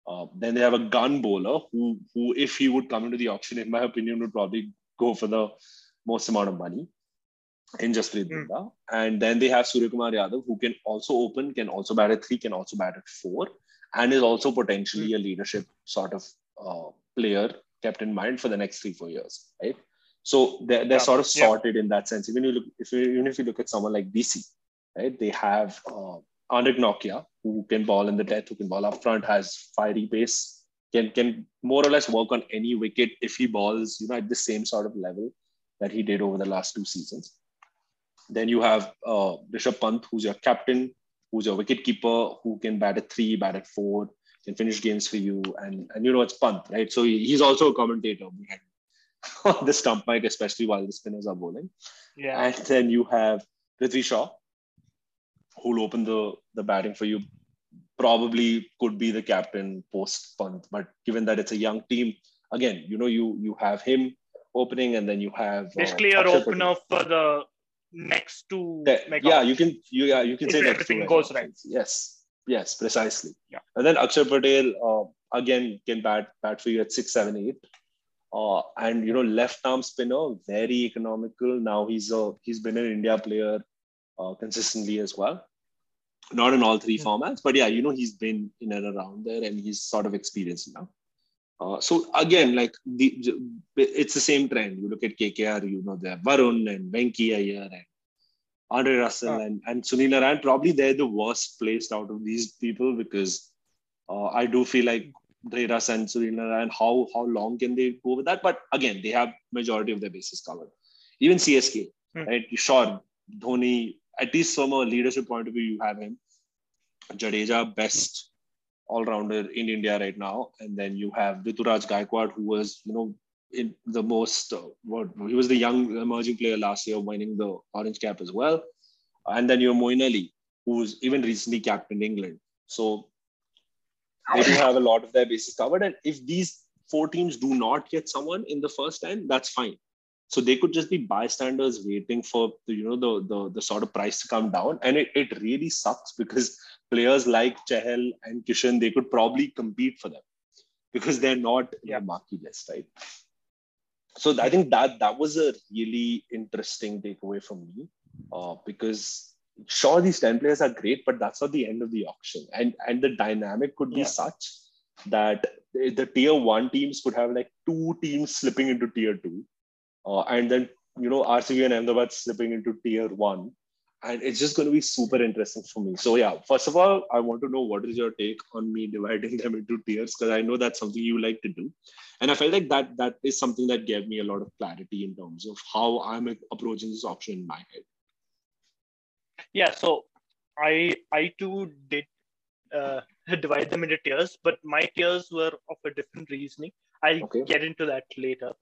uh, then they have a gun bowler who, who, if he would come into the auction, in my opinion, would probably go for the most amount of money in Jasprit mm. Bumrah. And then they have Surya Kumar Yadav, who can also open, can also bat at three, can also bat at four, and is also potentially mm. a leadership sort of uh, player kept in mind for the next three, four years, right? So they're, they're yeah. sort of sorted yeah. in that sense. Even you look, if you, even if you look at someone like DC, right? They have uh, Anrich Nortje, who can ball in the death, who can ball up front, has fiery pace, can can more or less work on any wicket if he balls, you know, at the same sort of level that he did over the last two seasons. Then you have uh, Rishabh Pant, who's your captain, who's your wicket keeper, who can bat at three, bat at four, can finish games for you, and and you know it's Pant, right? So he's also a commentator on the stump mic, especially while the spinners are bowling. Yeah. And then you have Prithvi Shaw, who'll open the the batting for you probably could be the captain post Pant. But given that it's a young team, again, you know, you you have him opening, and then you have uh, basically your opener for the next two. yeah, you can you yeah you can say that everything goes right. Yes, yes, precisely. Yeah, and then Akshar Patel uh, again can bat bat for you at six, seven, eight. Uh, and you know, left arm spinner, very economical. Now he's a he's been an India player uh, consistently as well. Not in all three yeah. formats, but yeah, you know, he's been in and around there and he's sort of experienced now. Uh, so again, like the, it's the same trend. You look at KKR, you know, there Varun and Venki Iyer and Andre Russell yeah. and, and Sunil Narine. Probably they're the worst placed out of these people because uh, I do feel like Russell and Sunil Narine, how, how long can they go with that? But again, they have majority of their bases covered. Even CSK, hmm. right? Sure, Dhoni, at least from a leadership point of view, you have him. Jadeja, best all rounder in India right now. And then you have Ruturaj Gaikwad, who was, you know, in the most, uh, what he was the young emerging player last year, winning the orange cap as well. And then you have Moeen Ali, who's even recently captained England. So they do have a lot of their bases covered. And if these four teams do not get someone in the first 10, that's fine. So they could just be bystanders waiting for the, you know the, the the sort of price to come down. And it, it really sucks because players like Chahal and Kishan, they could probably compete for them because they're not yeah. in the marquee list, right? So I think that that was a really interesting takeaway for me uh, because sure these 10 players are great but that's not the end of the auction and and the dynamic could be Yeah. such that the the tier one teams could have like two teams slipping into tier two uh, and then you know rcb and ahmedabad slipping into tier one and it's just going to be super interesting for me so yeah first of all i want to know what is your take on me dividing them into tiers because i know that's something you like to do and i felt like that that is something that gave me a lot of clarity in terms of how i'm approaching this option in my head Yeah, so I I too did uh, divide them into tiers, but my tiers were of a different reasoning. I'll Okay. get into that later.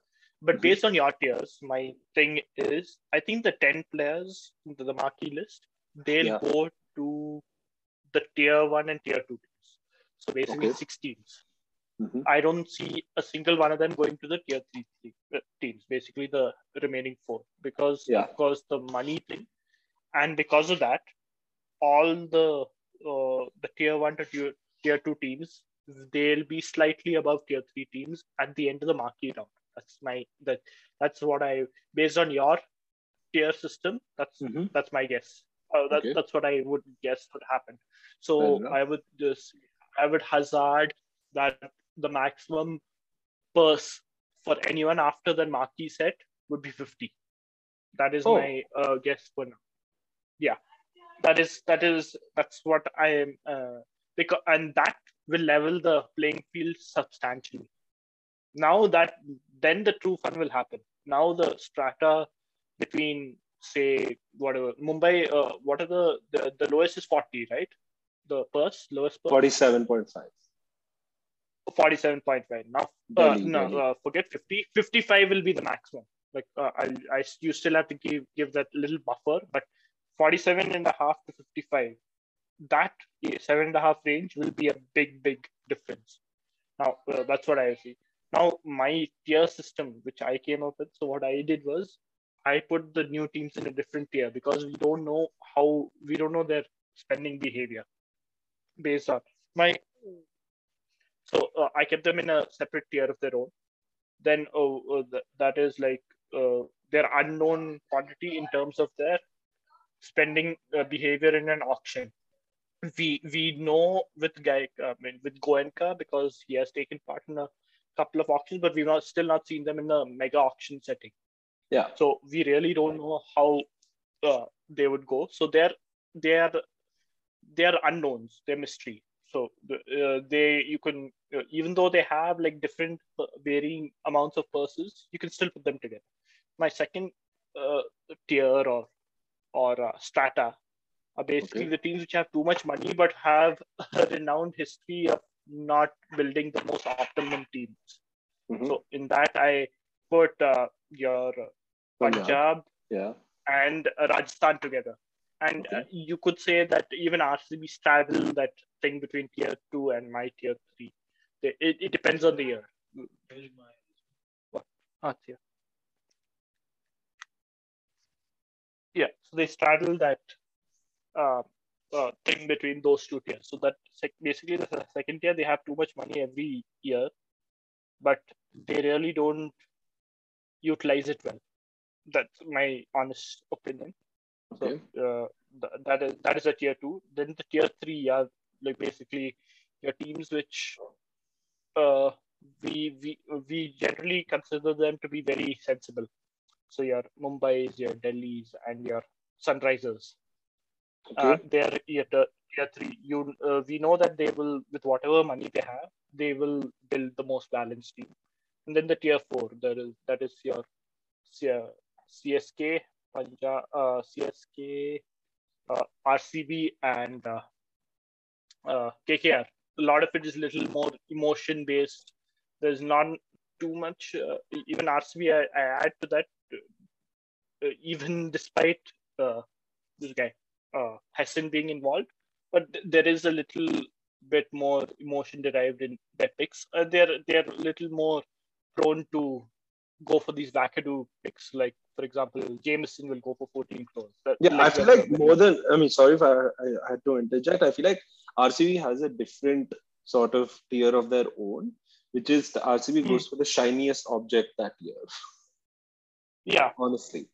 But Mhm. based on your tiers, my thing is I think the 10 players into the marquee list, they'll Yeah. go to the tier one and tier two teams. So basically Okay. six teams. Mhm. I don't see a single one of them going to the tier three uh, teams, basically the remaining four, because Yeah. of course the money thing, and because of that, all the uh, the tier one to tier, tier two teams they'll be slightly above tier three teams at the end of the marquee round. That's my that that's what I based on your tier system. That's Mhm. that's my guess. Uh, that, Okay. That's what I would guess would happen. So I would just I would hazard that the maximum purse for anyone after the marquee set would be 50. That is Oh. my uh, guess for now. Yeah, that is that is that's what I am uh, because and that will level the playing field substantially. Now that then the true fun will happen. Now the strata between say whatever Mumbai, uh, what are the, the the lowest is 40, right? The purse lowest purse? 47.5 47.5 now uh, Delhi, no Delhi. uh, forget 50 55 will be the maximum. Like uh, I, I you still have to give give that little buffer but 47 and a half to 55 that seven and a half range will be a big big difference. Now uh, that's what i see now my tier system which i came up with so what i did was i put the new teams in a different tier because we don't know how we don't know their spending behavior based on my so uh, I kept them in a separate tier of their own. Then oh, th- that is like uh, their unknown quantity in terms of their spending uh, behavior in an auction. We we know with Guy, I mean with Goenka because he has taken part in a couple of auctions, but we've not still not seen them in a mega auction setting. Yeah. So we really don't know how uh, they would go. So they're they're they're unknowns. They're mystery. So uh, they you can uh, even though they have like different uh, varying amounts of purses, you can still put them together. My second uh, tier or or uh, strata are basically Okay. the teams which have too much money but have a renowned history of not building the most optimum teams. Mhm. So in that, I put uh, your uh, Punjab. Punjab yeah and uh, Rajasthan together. And Okay. uh, you could say that even RCB straddle that thing between tier two and my tier three. They- It, it depends on the year. What? Ah, it's. Yeah, so they straddle that uh, uh, thing between those two tiers. So that sec- basically the second tier they have too much money every year, but they really don't utilize it well. That's my honest opinion. So uh, th- that is that is a tier two. Then the tier three are like basically your teams which uh, we we we generally consider them to be very sensible. So your Mumbai's, your Delhi's, and your Sunrisers. Uh, tier, tier three. You uh, we know that they will with whatever money they have, they will build the most balanced team. And then the tier four, that is that is your C- CSK, Punjab, uh, CSK, uh, RCB, and uh, uh, KKR. A lot of it is little more emotion based. There's not too much. Uh, even RCB, I, I add to that. Uh, even despite uh, this guy uh, Hesson being involved, but there is a little bit more emotion derived in their picks. Uh, they're they're a little more prone to go for these wackadoo picks. Like for example, Jamieson will go for 14 crores. That- yeah i feel like more than i mean sorry if I, I had to interject i feel like rcb has a different sort of tier of their own which is the rcb Hmm. goes for the shiniest object that year yeah, honestly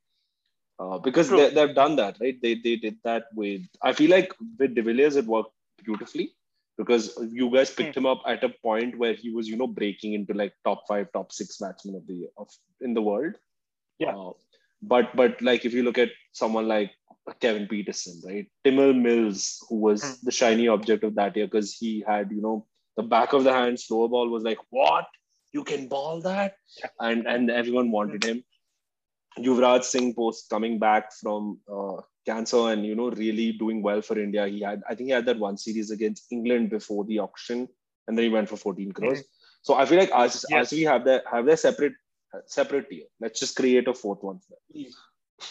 Uh, because they, they've done that, right? They they did that with. I feel like with De Villiers it worked beautifully because you guys picked Hmm. him up at a point where he was, you know, breaking into like top five, top six batsmen of the year of in the world. Yeah. Uh, but but like if you look at someone like Kevin Pietersen, right? Tymal Mills, who was Hmm. the shiny object of that year because he had, you know, the back of the hand slower ball was like, what? You can ball that? And and everyone wanted him. Yuvraj Singh post coming back from uh, cancer and you know really doing well for India. He had I think he had that one series against England before the auction, and then he went for 14 crores. So I feel like as Yes. as we have their have their separate separate tier. Let's just create a fourth one.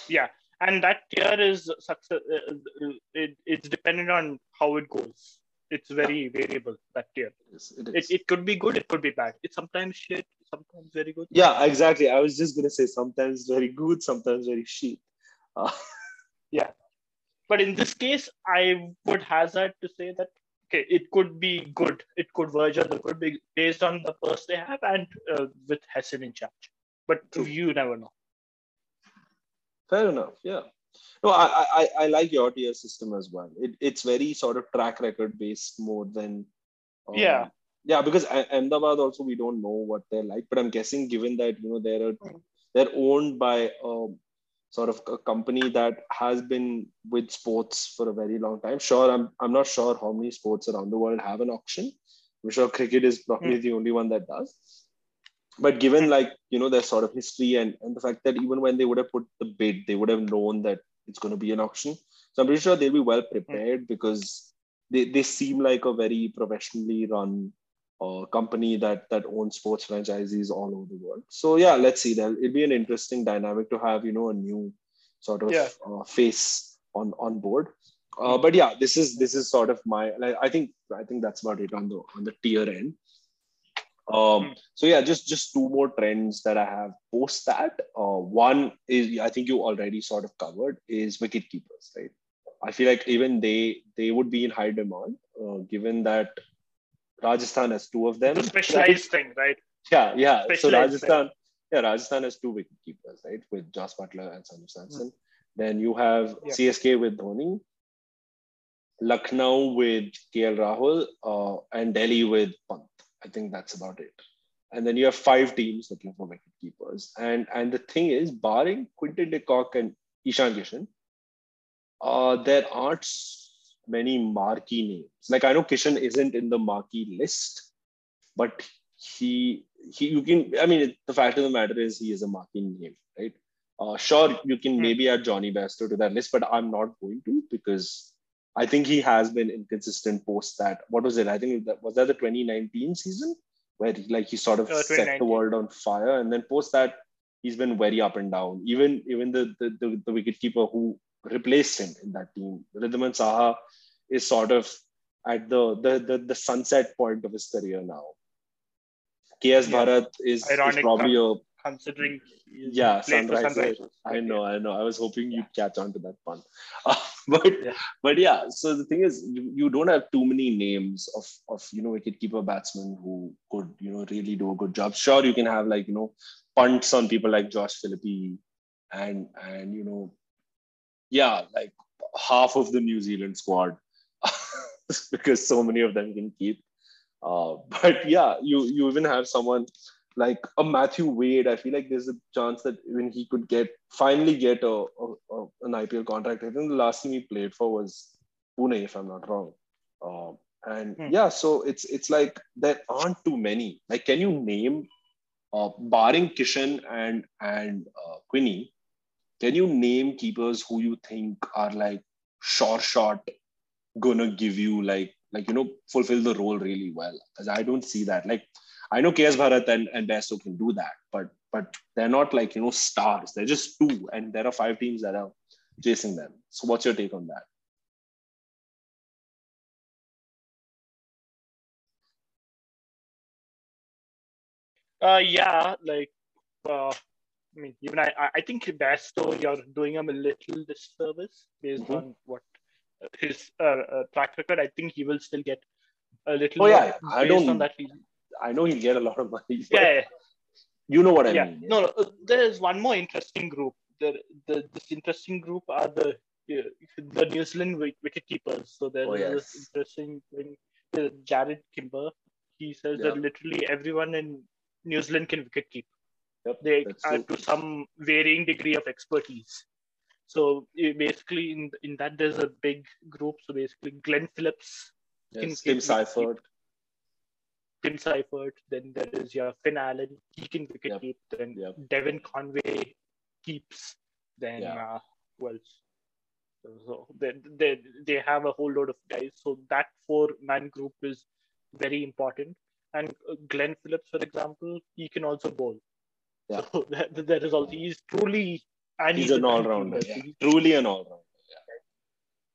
Yeah, and that tier is success. Uh, it, it's dependent on how it goes. It's very variable. That tier. It is- it it could be good. It could be bad. It's sometimes shit. Sometimes very good. yeah, exactly. I was just gonna say sometimes very good, sometimes very shit. Uh, But in this case, I would hazard to say that okay, it could be good. It could verge on the good be- based on the purse they have and uh, with Hesson in charge. But True. you never know. Fair enough. Yeah. No, I, I I- I like your tier system as well. It, it's very sort of track record based more than. um, Yeah. Yeah, because A- Ahmedabad also we don't know what they're like, but I'm guessing given that you know they're a, they're owned by um, sort of a company that has been with sports for a very long time. Sure, I'm I'm not sure how many sports around the world have an auction. I'm sure cricket is probably the only one that does. But given like you know their sort of history and, and the fact that even when they would have put the bid, they would have known that it's going to be an auction. So I'm pretty sure they'll be well prepared because they, they seem like a very professionally run uh, company that that owns sports franchises all over the world. So yeah, let's see. That it'll be an interesting dynamic to have you know a new sort of Yeah. uh, face on on board. Uh, but yeah, this is this is sort of my like I think I think that's about it on the on the tier end. Um, Hmm. so yeah, just just two more trends that I have post that. Uh, one is I think you already sort of covered is wicket keepers, right? I feel like even they they would be in high demand, uh, given that Rajasthan has two of them. The specialized thing, right? Yeah, yeah. So Rajasthan, yeah, Rajasthan has two wicket keepers, right? With Josh Buttler and Sanju Samson. Then you have Yeah. CSK with Dhoni, Lucknow with KL Rahul, uh, and Delhi with Pant. I think that's about it. And then you have five teams looking for wicket keepers. And and the thing is, barring Quinton de Kock and Ishan Kishan, uh, there aren't many marquee names. Like I know Kishan isn't in the marquee list, but he he you can I mean the fact of the matter is he is a marquee name, right? Uh, sure, you can Hmm. maybe add Jonny Bairstow to that list, but I'm not going to because I think he has been inconsistent post that. What was it? I think that was that the 2019 season where he, like he sort of Uh, set the world on fire, and then post that he's been very up and down. Even even the the, the, the wicketkeeper who replaced him in that team, Wriddhiman Saha, is sort of at the the the, the sunset point of his career now. KS Yeah. Bharat is, is Ironic probably a Considering yeah, sunrise. Sunrise. I know, I know. I was hoping you'd catch on to that pun. Uh, but Yeah. but yeah, so the thing is, you, you don't have too many names of of you know wicketkeeper batsmen who could you know really do a good job. Sure, you can have like you know punts on people like Josh Philippe and and you know yeah, like half of the New Zealand squad because so many of them can keep. Uh, but yeah, you you even have someone like a Matthew Wade. I feel like there's a chance that when he could get finally get a, a, a an IPL contract. I think the last team he played for was Pune, if I'm not wrong. Um, and Hmm. yeah, so it's it's like there aren't too many. Like, can you name, uh, barring Kishan and and uh, Quinny, can you name keepers who you think are like sure shot gonna give you like like you know fulfill the role really well? Because I don't see that. Like I know KS Bharat and, and Bairstow can do that, but but they're not like you know stars. They're just two, and there are five teams that are chasing them. So what's your take on that? Uh, yeah, like, uh, I mean, even I, I- think Basto, you're doing him a little disservice based Mhm. on what his uh, uh, track record. I think he will still get a little. Oh, yeah, I based don't- on that reason. I know he'll get a lot of money. Yeah, yeah, you know what I yeah. mean. No, no, uh, there is one more interesting group the, the this interesting group are the uh, the New Zealand wicket keepers. So there's Oh, yes. this interesting thing. Uh, Jarrod Kimber, he says that literally everyone in New Zealand can wicket keep. Yep, They that's are to some varying degree of expertise. So uh, basically, in in that there's a big group. So basically, Glenn Phillips, Yes, Tim Seifert. Tim Seifert, then there is your Finn Allen, he can wicket Yep. keep, then Yep. Devin Conway keeps, then Yeah. uh, who else? So they, they, they have a whole load of guys. So that four man group is very important. And uh, Glenn Phillips, for example, he can also bowl. Yeah. So that, that is also, he's truly, and He's a an all-rounder. Yeah. Truly an all-rounder. Yeah.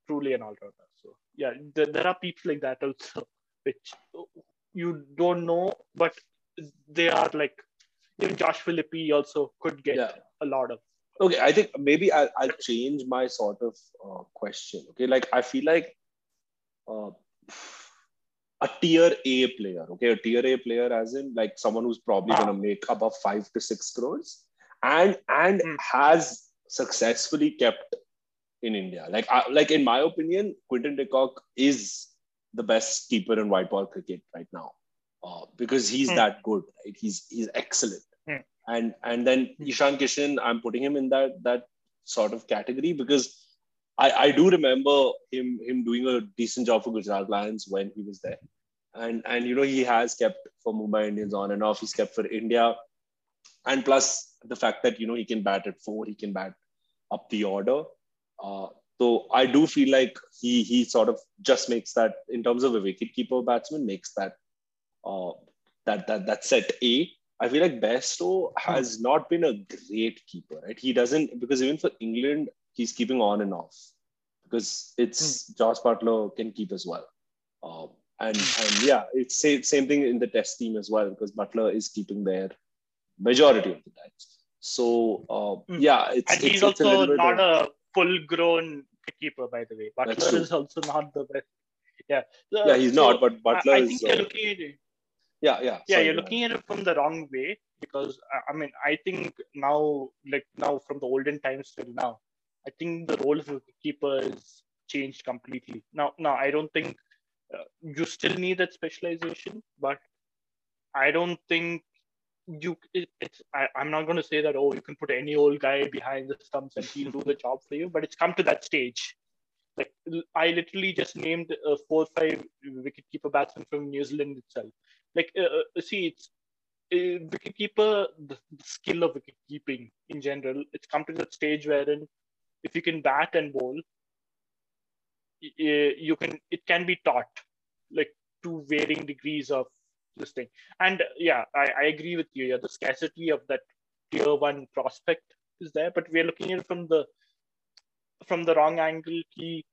truly an all-rounder. So yeah, there, there are people like that also, which you don't know, but they are like even Josh Philippe also could get Yeah. a lot of. Okay, I think maybe I'll, I'll change my sort of uh, question. Okay, like I feel like uh, a tier A player. Okay, a tier A player, as in like someone who's probably going to make above five to six crores, and and Hmm. has successfully kept in India. Like I, like in my opinion, Quinton de Kock is the best keeper in white ball cricket right now uh, because he's Hmm. that good. Right? He's he's excellent. Hmm. And and then Hmm. Ishan Kishan, I'm putting him in that that sort of category because I, I do remember him him doing a decent job for Gujarat Lions when he was there. And and you know he has kept for Mumbai Indians on and off. He's kept for India. And plus the fact that you know he can bat at four, he can bat up the order. Uh, so I do feel like he he sort of just makes that in terms of a wicketkeeper batsman makes that uh, that that that set A. I feel like Bairstow has not been a great keeper, right? He doesn't because even for England he's keeping on and off because it's Josh Buttler can keep as well. Um, and and yeah, it's same same thing in the Test team as well because Buttler is keeping there majority of the times. So uh, Mm. yeah, it's And it's, he's it's a also little bit not of- a full grown keeper, by the way. Buttler is also not the best. Yeah. So- yeah he's so not, but Buttler I, I think uh, you're looking at it. yeah yeah yeah sorry, you're looking at it from the wrong way because i mean i think now like now from the olden times till now i think the role of a keeper changed completely now now i don't think uh, you still need that specialization but i don't think you it, it's I, i'm not going to say that oh you can put any old guy behind the stumps and he'll do the job for you but it's come to that stage like I literally just named uh, four or five wicketkeeper batsmen from New Zealand itself. Like, uh, uh, see, it's uh, wicketkeeper, the, the skill of wicket keeping in general. It's come to that stage wherein if you can bat and bowl, you can it can be taught, like to varying degrees of this thing. And yeah, I, I agree with you. Yeah, the scarcity of that tier one prospect is there, but we're looking at it from the from the wrong angle. He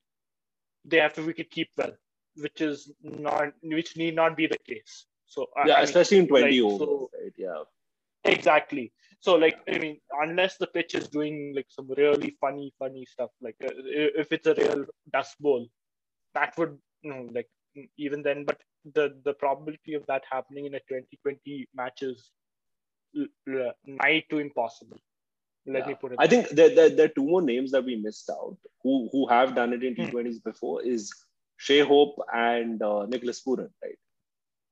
they have to wicket keep well, which is not which need not be the case. So I- yeah I mean, especially in 20 like, overs so- right yeah exactly. So like I mean, unless the pitch is doing like some really funny, funny stuff, like uh, if it's a real dust bowl, that would you know like even then. But the the probability of that happening in a 2020 match is l- l- nigh to impossible. Let me put it. I think there, there, there are two more names that we missed out who who have done it in Hmm. T20s before is Shea Hope and uh, Nicholas Pooran, right?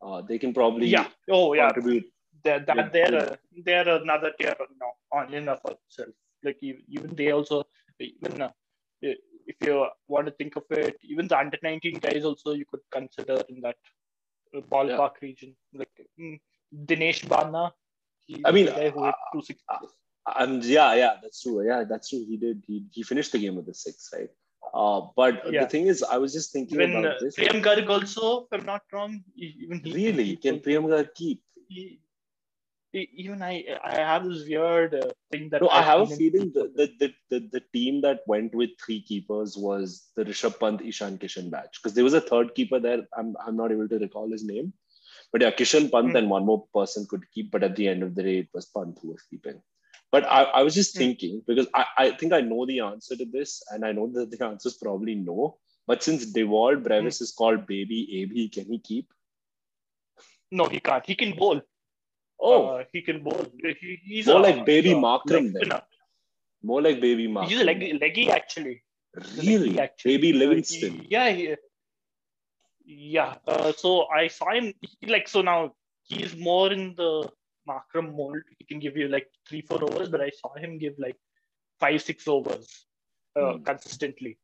Uh, they can probably yeah. Oh yeah. contribute. They're that Yeah. they're a, they're another tier now on in of itself. Like even, they also even uh, if you want to think of it, even the under nineteen guys also you could consider in that uh, ballpark region. Like mm, Dinesh Bana. He, I mean, guy uh. And yeah, yeah, that's true. Yeah, that's true. He did. He, he finished the game with the six, right? Uh, but Yeah. the thing is, I was just thinking uh, about this. Priyam Garg also, if I'm not wrong, even he Really, he- can Priyam Gar keep? he- even I I have this weird uh, thing that No, I I've a feeling the, the, the, the, team that went with three keepers was the Rishabh Pant Ishan Kishan batch because there was a third keeper there. I'm, I'm not able to recall his name. But yeah, Kishan Pant Hmm. and one more person could keep, but at the end of the day, it was Pant who was keeping. But I, I was just Hmm. thinking because I, I think I know the answer to this, and I know that the answer is probably no. But since Dewald Brevis is called Baby AB, can he keep? No, he can't. He can bowl. Oh, Uh, he can bowl. He, he's More a- like baby a Markram then. More like baby Mark. He's a leggy, leggy actually. Really? Leggy, actually. Baby Uh, Livingstone. he- yeah. He, yeah. Uh, so I saw him like so now he's more in the Markram mold. He can give you like three, four overs, but I saw him give like five, six overs uh, Hmm. consistently.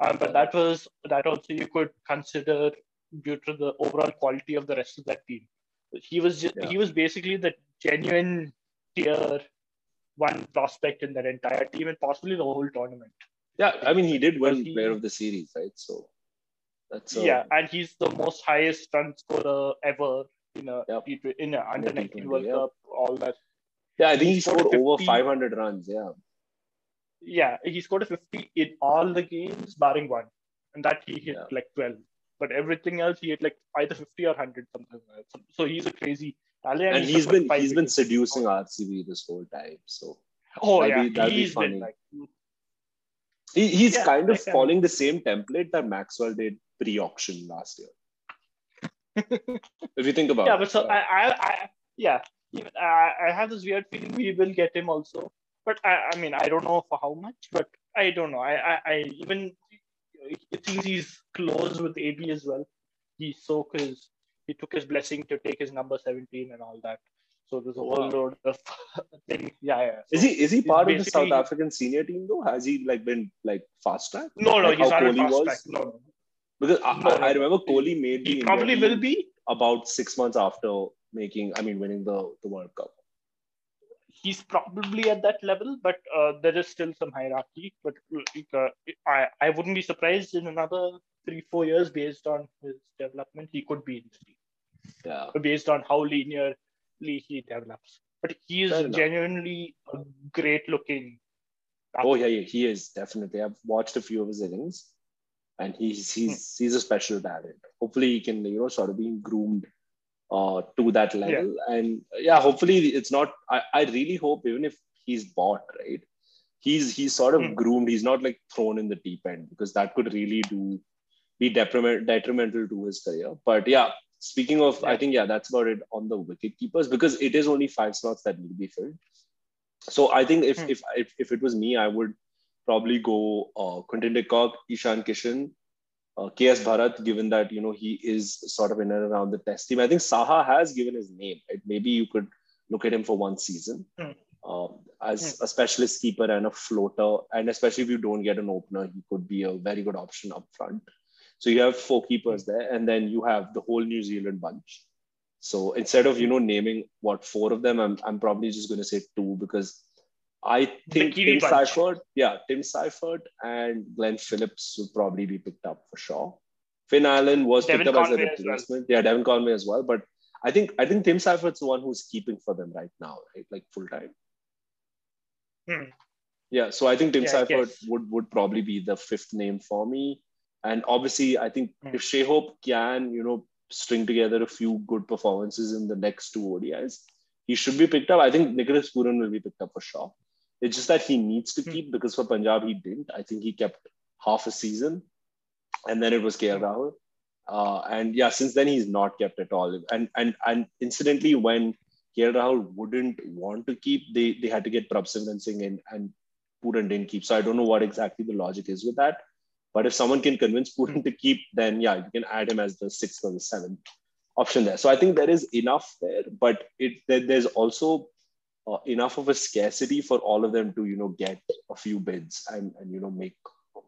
Um, but that was that also you could consider due to the overall quality of the rest of that team. He was just, Yeah. he was basically the genuine tier one prospect in that entire team and possibly the whole tournament. Yeah, I mean, he did win he- player of the series, right? So that's uh, yeah, and he's the most highest run scorer ever in a Yep. In a under nineteen World yeah. Cup, all that. Yeah, I think he He scored scored over 500 runs. Yeah. Yeah, he scored a 50 in all the games, barring one, and that he hit Yeah. like 12. But everything else, he hit like either 50 or 100, something like that. So, he's a crazy. And he's been he's been seducing RCB this whole time. So Oh that'd yeah, be- that'd be he's been funny. like he, he's Yeah, kind of like, um, following the same template that Maxwell did pre-auction last year. if you think about yeah, it. but so I, I, I yeah, even, I, I have this weird feeling we will get him also. But I, I mean, I don't know for how much, but I don't know. I, I, I even it seems he's close with AB as well. He soak his, he took his blessing to take his number 17 and all that. So there's a whole Wow. load of things. Yeah, yeah. Is he is he part of the South African senior team though? Has he like been like fast track? No, no, Like he's not fast was? track. No, no. Because I, No, I, remember Kohli made the He probably will be. about six months after making, I mean, winning the, the World Cup. He's probably at that level, but uh, there is still some hierarchy. But uh, I, I wouldn't be surprised in another three, four years based on his development, he could be in this league, Yeah. based on how linearly he develops. But he is genuinely a great looking. Oh yeah, yeah, he is definitely. I've watched a few of his innings, and he's he's Hmm. he's a special talent. Hopefully, he can you know sort of being groomed uh, to that level. And yeah, hopefully it's not. I, I really hope even if he's bought right, he's he's sort of Hmm. groomed. He's not like thrown in the deep end because that could really do be detriment detrimental to his career. But yeah, speaking of, I think yeah, that's about it on the wicket keepers because it is only five slots that need to be filled. So I think if Hmm. if if, if it was me, I would probably go uh, Quinton de Kock, Ishan Kishan, uh, KS Bharat, given that you know he is sort of in and around the test team. I think Saha has given his name. Right? Maybe you could look at him for one season Hmm. um, as a specialist keeper and a floater, and especially if you don't get an opener, he could be a very good option up front. So you have four keepers there, and then you have the whole New Zealand bunch. So instead of you know naming what four of them, I'm I'm probably just going to say two because I think Tim bunch. Seifert, yeah, Tim Seifert and Glenn Phillips will probably be picked up for sure. Finn Allen was Devin picked up Conway as a as well. replacement. Yeah, Devin Conway as well. But I think I think Tim Seifert's the one who's keeping for them right now, right? Like full time. Hmm. Yeah, so I think Tim Yeah, Seifert yes. would would probably be the fifth name for me. And obviously, I think Hmm. if Shea Hope can, you know, string together a few good performances in the next two ODIs, he should be picked up. I think Nicholas Pooran will be picked up for sure. It's just that he needs to Hmm. keep because for Punjab he didn't. I think he kept half a season, and then it was KL Hmm. Rahul. Uh, and yeah, since then he's not kept at all. And and and incidentally, when KL Rahul wouldn't want to keep, they they had to get Prabhsimran Singh in, and Pooran didn't keep. So I don't know what exactly the logic is with that. But if someone can convince Pooran to keep, then yeah, you can add him as the sixth or the seventh option there. So I think there is enough there, but it there, there's also uh, enough of a scarcity for all of them to you know get a few bids and and you know make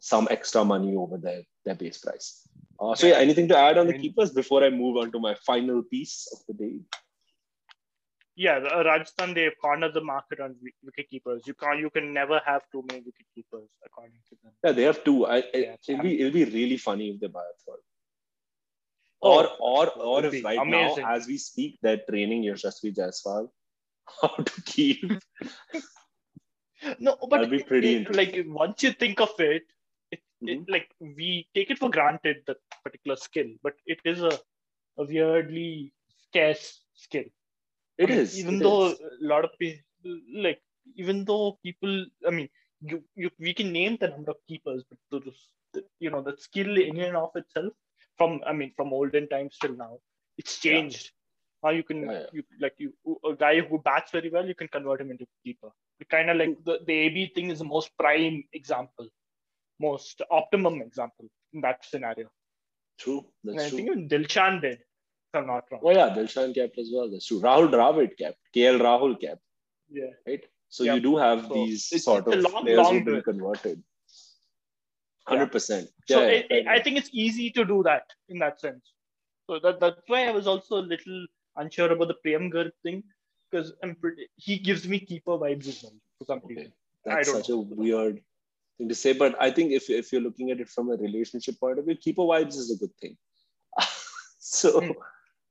some extra money over their their base price. Uh, so yeah, anything to add on the keepers before I move on to my final piece of the day? Yeah, uh, Rajasthan they've cornered the market on wicket keepers. You can't, you can never have too many wicket keepers according to them. Yeah, they have two. I, I- Yeah, it'll be it'll be really funny if they buy a third. Oh, Or or or if right amazing. now, as we speak, they're training Yashasvi Jaiswal how to keep. No, but That'd be pretty it- like once you think of it, it, it Mhm. like we take it for granted that particular skill, but it is a, a weirdly scarce skill. It I mean, is. even it though is. a lot of people like even though people i mean you, you we can name the number of keepers but those the, you know the skill in and of itself from i mean from olden times till now it's Yeah. How you can Yeah, yeah. you like you a guy who bats very well, you can convert him into keeper. Kind of like the, the AB thing is the most prime example, most optimum example in that scenario. True. And That's I true. think even Dilshan did, if I'm not wrong. Oh yeah, Dilshan kept as well. That's true. Rahul Dravid kept. KL Rahul kept. Yeah. Right. So Yep. you do have So these sort of long, players long who've been converted. Yeah. Hundred percent. So Yeah, it, it- I think it's easy to do that in that sense. So that that's why I was also a little unsure about the Priyam Garg thing because I'm pretty he gives me keeper vibes as well for some Okay. That's such a weird thing to say, but I think if if you're looking at it from a relationship point of view, keeper vibes is a good thing. so, Hmm.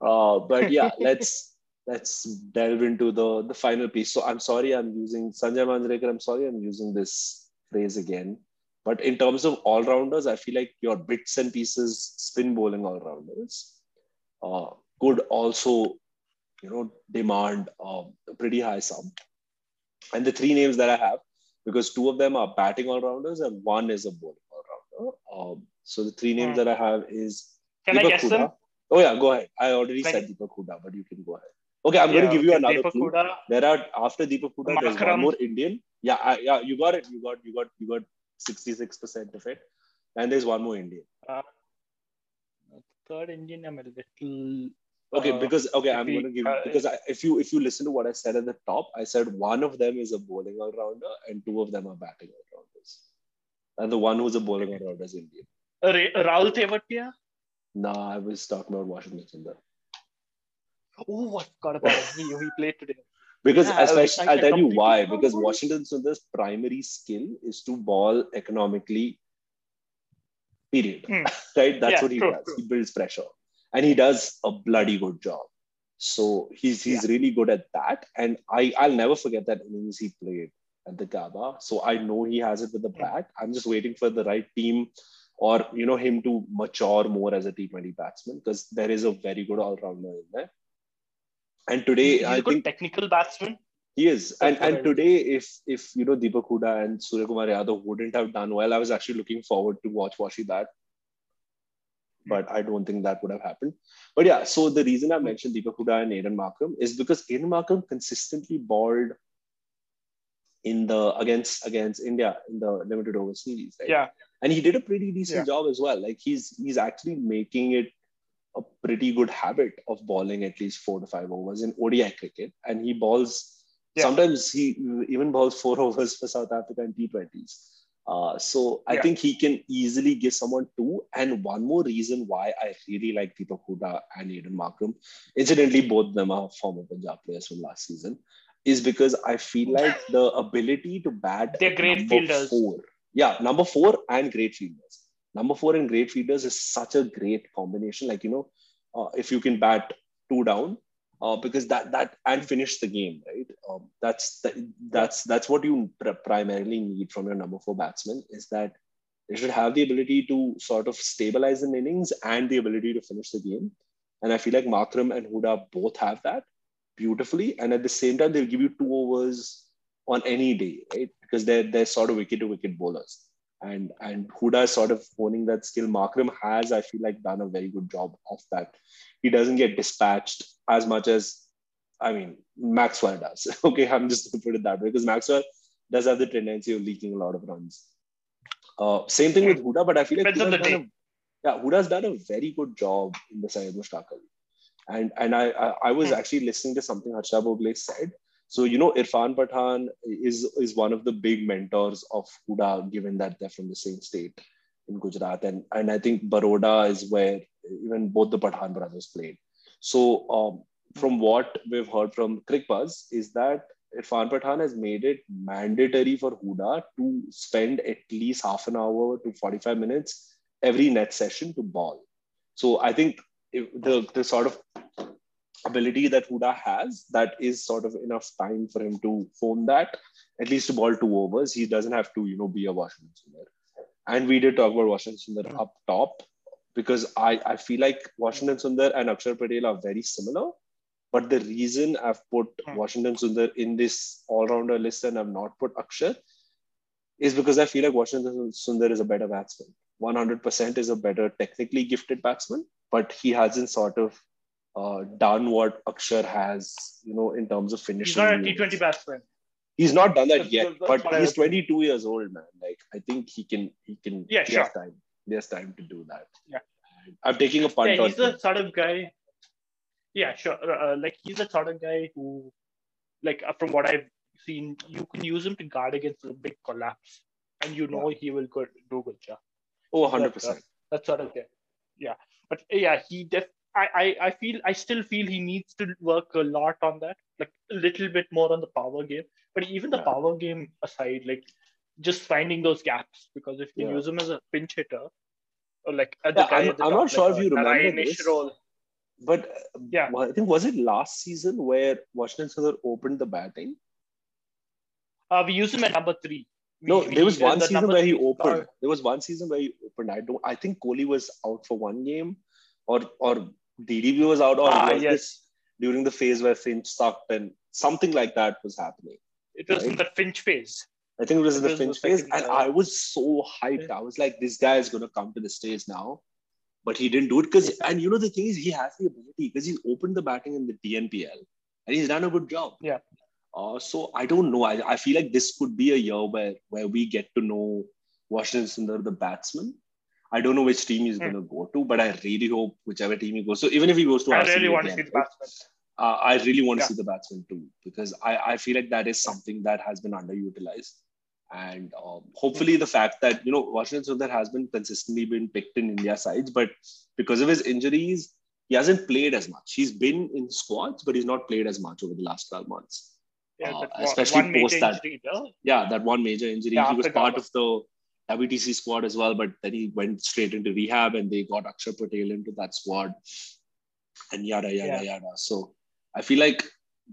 uh, but yeah, let's let's delve into the the final piece. So I'm sorry, I'm using Sanjay Manjrekar. I'm sorry, I'm using this phrase again. But in terms of all rounders, I feel like your bits and pieces spin bowling all rounders uh, could also, you know, demand um, a pretty high sum. And the three names that I have, because two of them are batting all rounders and one is a bowling all rounder. Um, so the three names Hmm. that I have is Can I Deepak guess Hooda. them? Oh yeah, go ahead. I already said Deepak Hooda, but you can go ahead. Okay, I'm going to give you okay, another Deepak clue. Hooda, There are after Deepak Hooda, there's one more Indian. Yeah, I, yeah, you got it. You got, you got, you got 66% of it. And there's one more Indian. third Indian. I'm a little. Okay, uh, because okay, I'm going to give because I, if you if you listen to what I said at the top, I said one of them is a bowling all rounder and two of them are batting all rounders, and the one who's a bowling all rounder is Indian. Ra- Rahul Tewatia. Nah, I was talking about Washington Sundar Oh, I forgot about. He, he played today. because Yeah, especially I- I'll tell you why because. Washington Sundar's primary skill is to ball economically. Period. Hmm. Right, that's Yeah, what he true, does. true. He builds pressure, and he does a bloody good job. So he's he's really good at that, and I I'll never forget that innings he played at the Gaba. So I know he has it with the bat. I'm just waiting for the right team, or you know him to mature more as a T20 batsman because there is a very good all rounder in there. And today He's I a good think technical batsman. he is, and and today, if if you know Deepak Hooda and Surya Kumar Yadav wouldn't have done well, I was actually looking forward to watch Washi bat, but I don't think that would have happened. But yeah, so the reason I mentioned Deepak Hooda and Aiden Markram is because Aiden Markram consistently balled in the against against India in the limited over series, right? Yeah. and he did a pretty decent Yeah. job as well. Like he's he's actually making it a pretty good habit of bowling at least four to five overs in ODI cricket, and he balls. Yeah. Sometimes he even balls four overs for South Africa in T20s. Uh, so I Yeah. think he can easily give someone two. And one more reason why I really like Deepak Hooda and Aiden Markram, incidentally, both of them are former Punjab players from last season, is because I feel like the ability to bat They're great number fielders. four. Yeah, number four and great fielders. Number four and great fielders is such a great combination. Like, you know, uh, if you can bat two down, uh, because that that and finish the game, right? Um, that's that, that's that's what you pr- primarily need from your number four batsman is that they should have the ability to sort of stabilize an innings and the ability to finish the game. And I feel like Markram and Hooda both have that beautifully. And at the same time, they'll give you two overs on any day, right? Because they're they're sort of wicket to wicket bowlers. And and Hooda is sort of owning that skill. Markram has, I feel like, done a very good job of that. He doesn't get dispatched as much as I mean Maxwell does. okay, I'm just gonna put it that way because Maxwell does have the tendency of leaking a lot of runs. Uh, same thing with Hooda, but I feel like Depends on Hooda's done a, yeah, Hooda's done a very good job in the Syed Mushtaq Ali. And and I I, I was Hmm. actually listening to something Harsha Bhogle said. So you know, Irfan Pathan is is one of the big mentors of Hooda, given that they're from the same state in Gujarat, and and I think Baroda is where even both the Pathan brothers played. So um, from what we've heard from Cricbuzz is that Irfan Pathan has made it mandatory for Hooda to spend at least half an hour to 45 minutes every net session to ball. So I think the, the sort of ability that Hooda has, that is sort of enough time for him to phone that, at least to ball two overs. He doesn't have to, you know, be a Washington Sundar. And we did talk about Washington Sundar up top because I, I feel like Washington Sundar and Akshar Patel are very similar. But the reason I've put Hmm. Washington Sundar in this all-rounder list and I've not put Akshar is because I feel like Washington Sundar is a better batsman. 100% is a better technically gifted batsman, but he hasn't sort of uh, done what Akshar has, you know, in terms of finishing. He's not a moves. T20 batsman. He's not done that yet, but he's 22 years old, man. Like I think he can, he can. Yeah, he sure. has time. There's time to do that. Yeah. I'm taking a punt Yeah, he's the sort of guy. Yeah, sure. Uh, like he's the sort of guy who, like uh, from what I've seen, you can use him to guard against a big collapse, and you know he will go do good job. Oh, 100%. That sort of guy. Yeah, but uh, yeah, he def. I, I I feel I still feel he needs to work a lot on that, like a little bit more on the power game. But even the Yeah. power game aside, like just finding those gaps because if you Yeah. use him as a pinch hitter, or like at the Yeah, I'm- I'm top, not sure like if you remember Ryanish this. role. But uh, Yeah. I think was it last season where Washington Sundar opened the batting? Uh, we used him at number three. We- No, there was uh, one season where he opened. There was one season where he opened. I don't. I think Kohli was out for one game, or or DDB was out, or Ah, yes. this during the phase where Finch sucked and something like that was happening. It was in the Finch phase. I think it was in the was the Finch phase, and I was so hyped. I was like, this guy is gonna come to the stage now, but he didn't do it because. And you know the thing is, he has the ability because he's opened the batting in the TNPL, and he's done a good job. Yeah. Uh, so I don't know. I, I feel like this could be a year where where we get to know Washington Sundar, the batsman. I don't know which team he's Hmm. going to go to, but I really hope whichever team he goes. So even if he goes to I RCB really want to see the batsman. uh, I really want to see the batsman too because I, I feel like that is something that has been underutilized. And um, hopefully, the fact that you know Washington Sundar has been consistently been picked in India sides, but because of his injuries, he hasn't played as much. He's been in squads, but he's not played as much over the last 12 months. Yeah, Uh, especially post that- injury, no? Yeah, that one major injury. Yeah, he was part of the WTC squad as well, but then he went straight into rehab and they got Akshar Patel into that squad and yada, yada, Yeah. yada. So I feel like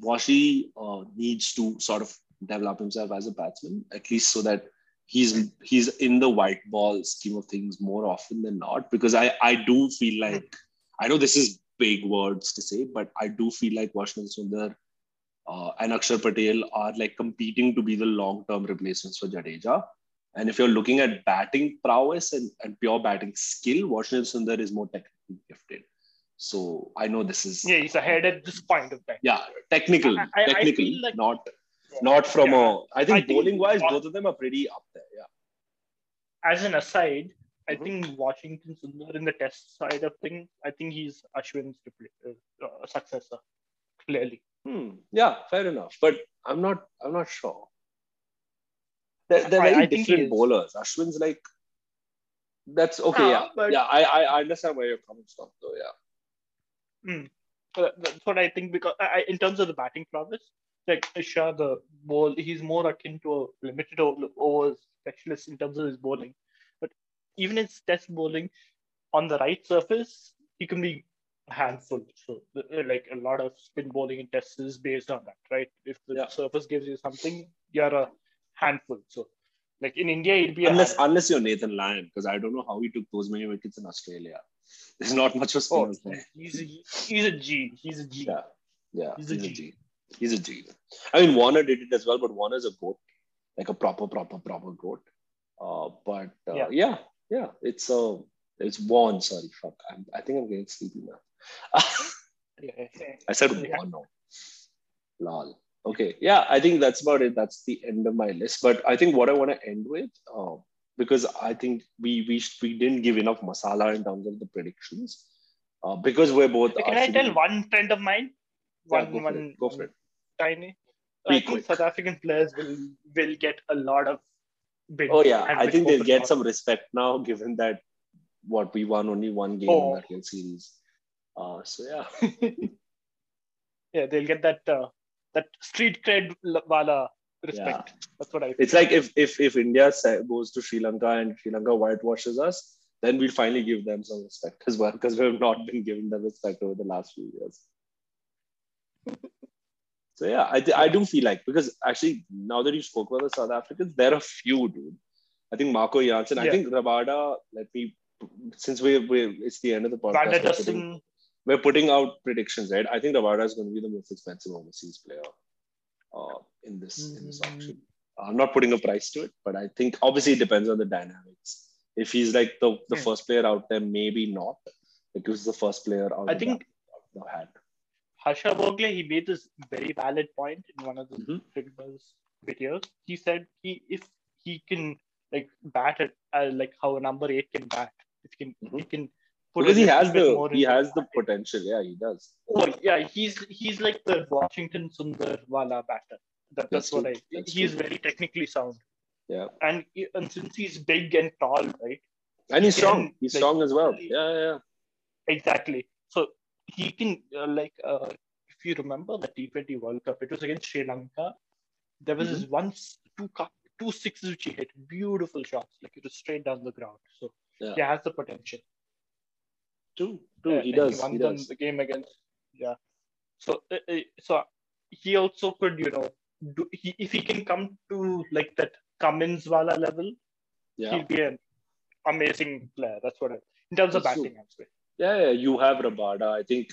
Washi uh, needs to sort of develop himself as a batsman, at least so that he's he's in the white ball scheme of things more often than not. Because I, I do feel like, I know this is big words to say, but I do feel like Washington Sundar uh, and Akshar Patel are like competing to be the long term replacements for Jadeja. And if you're looking at batting prowess and, and pure batting skill, Washington Sundar is more technically gifted. So I know this is Yeah, he's ahead at this point of time. yeah, technical, I- I- I like- not not from Yeah. a. I think I think bowling wise, both of them are pretty up there. Yeah, As an aside, I Mhm. think Washington Sundar in the test side of thing, I think he's Ashwin's uh, uh, successor, clearly. hmm. yeah, fair enough. But I'm not. I'm not sure. They're, they're I- very I different bowlers. Ashwin's like. That's okay. Ah, yeah, but- yeah. I, I understand where you're coming from, though. Yeah. Uh, That's what I think because I, in terms of the batting prowess, like sure the ball, he's more akin to a limited o- overs specialist in terms of his bowling. But even his test bowling on the right surface, he can be a handful. So uh, like a lot of spin bowling in tests is based on that, right? If the Yeah. surface gives you something, you're a handful. So like in India, it'd be Unless handful. unless you're Nathan Lyon, because I don't know how he took those many wickets in Australia. There's not much of Oh, spinners there. he's a, he's a G. He's a G. Yeah, yeah. He's a G. He's a G. I mean, Warner did it as well, but Warner's a goat, like a proper, proper, proper goat. Uh, but uh, yeah. Yeah. yeah, it's uh, it's Warne. Sorry, fuck. I'm, I think I'm getting sleepy now. I said. Warner. Lol. Okay, yeah, I think that's about it. That's the end of my list. But I think what I want to end with, uh, because I think we we we didn't give enough masala in terms of the predictions, uh, because we're both. Can I tell one friend of mine? Yeah, One, go for one, it. Go for it. tiny. Be I think. South African players will will get a lot of big. Oh yeah, I think they'll get some respect now, given that what we won only one game in Oh. that whole series. Uh, so yeah, yeah, they'll get that uh, that street cred wala respect. That's what I. it's like if if if India goes to Sri Lanka and Sri Lanka whitewashes us, then we'll finally give them some respect as well, because we have not been giving them respect over the last few years. So yeah, I, th- I do feel like because actually now that you spoke about the South Africans, there are a few, dude. I think Marco Jansen. I think Rabada. Let me since we we it's the end of the podcast. Vanda we're putting- Justin. We're putting out predictions, right? I think Rabada is going to be the most expensive overseas player uh, in this in this Mhm. auction. I'm not putting a price to it, but I think obviously it depends on the dynamics. If he's like the, the Hmm. first player out there, maybe not. Because the first player out. I think the hat. Harsha Bhogle, he made this very valid point in one of the Mhm. Videos. He said he if he can like bat it uh, like how a number eight can bat, if he can he Mhm. can put Because he has the he has the potential. Yeah, he does. Oh yeah, he's he's like the Washington Sundar wala batter. That, that's That's what true. I. That's he's true. very technically sound, Yeah, and and since he's big and tall, right? and he's He strong. can, He's like, strong as well. Yeah, yeah. yeah. Exactly. So he can uh, like uh, if you remember the T20 World Cup, it was against Sri Lanka. There was Mm-hmm. this one two cup two sixes which he hit, beautiful shots, like it was straight down the ground. So Yeah. he has the potential. True, true. Uh, he does. He them does. the game against yeah. So uh, uh, so he also could you know do he if he can come to like that Cummins wala level, Yeah. he'll be an amazing player. That's what I, in terms of batting, I'm saying. Yeah, yeah, you have Rabada. I think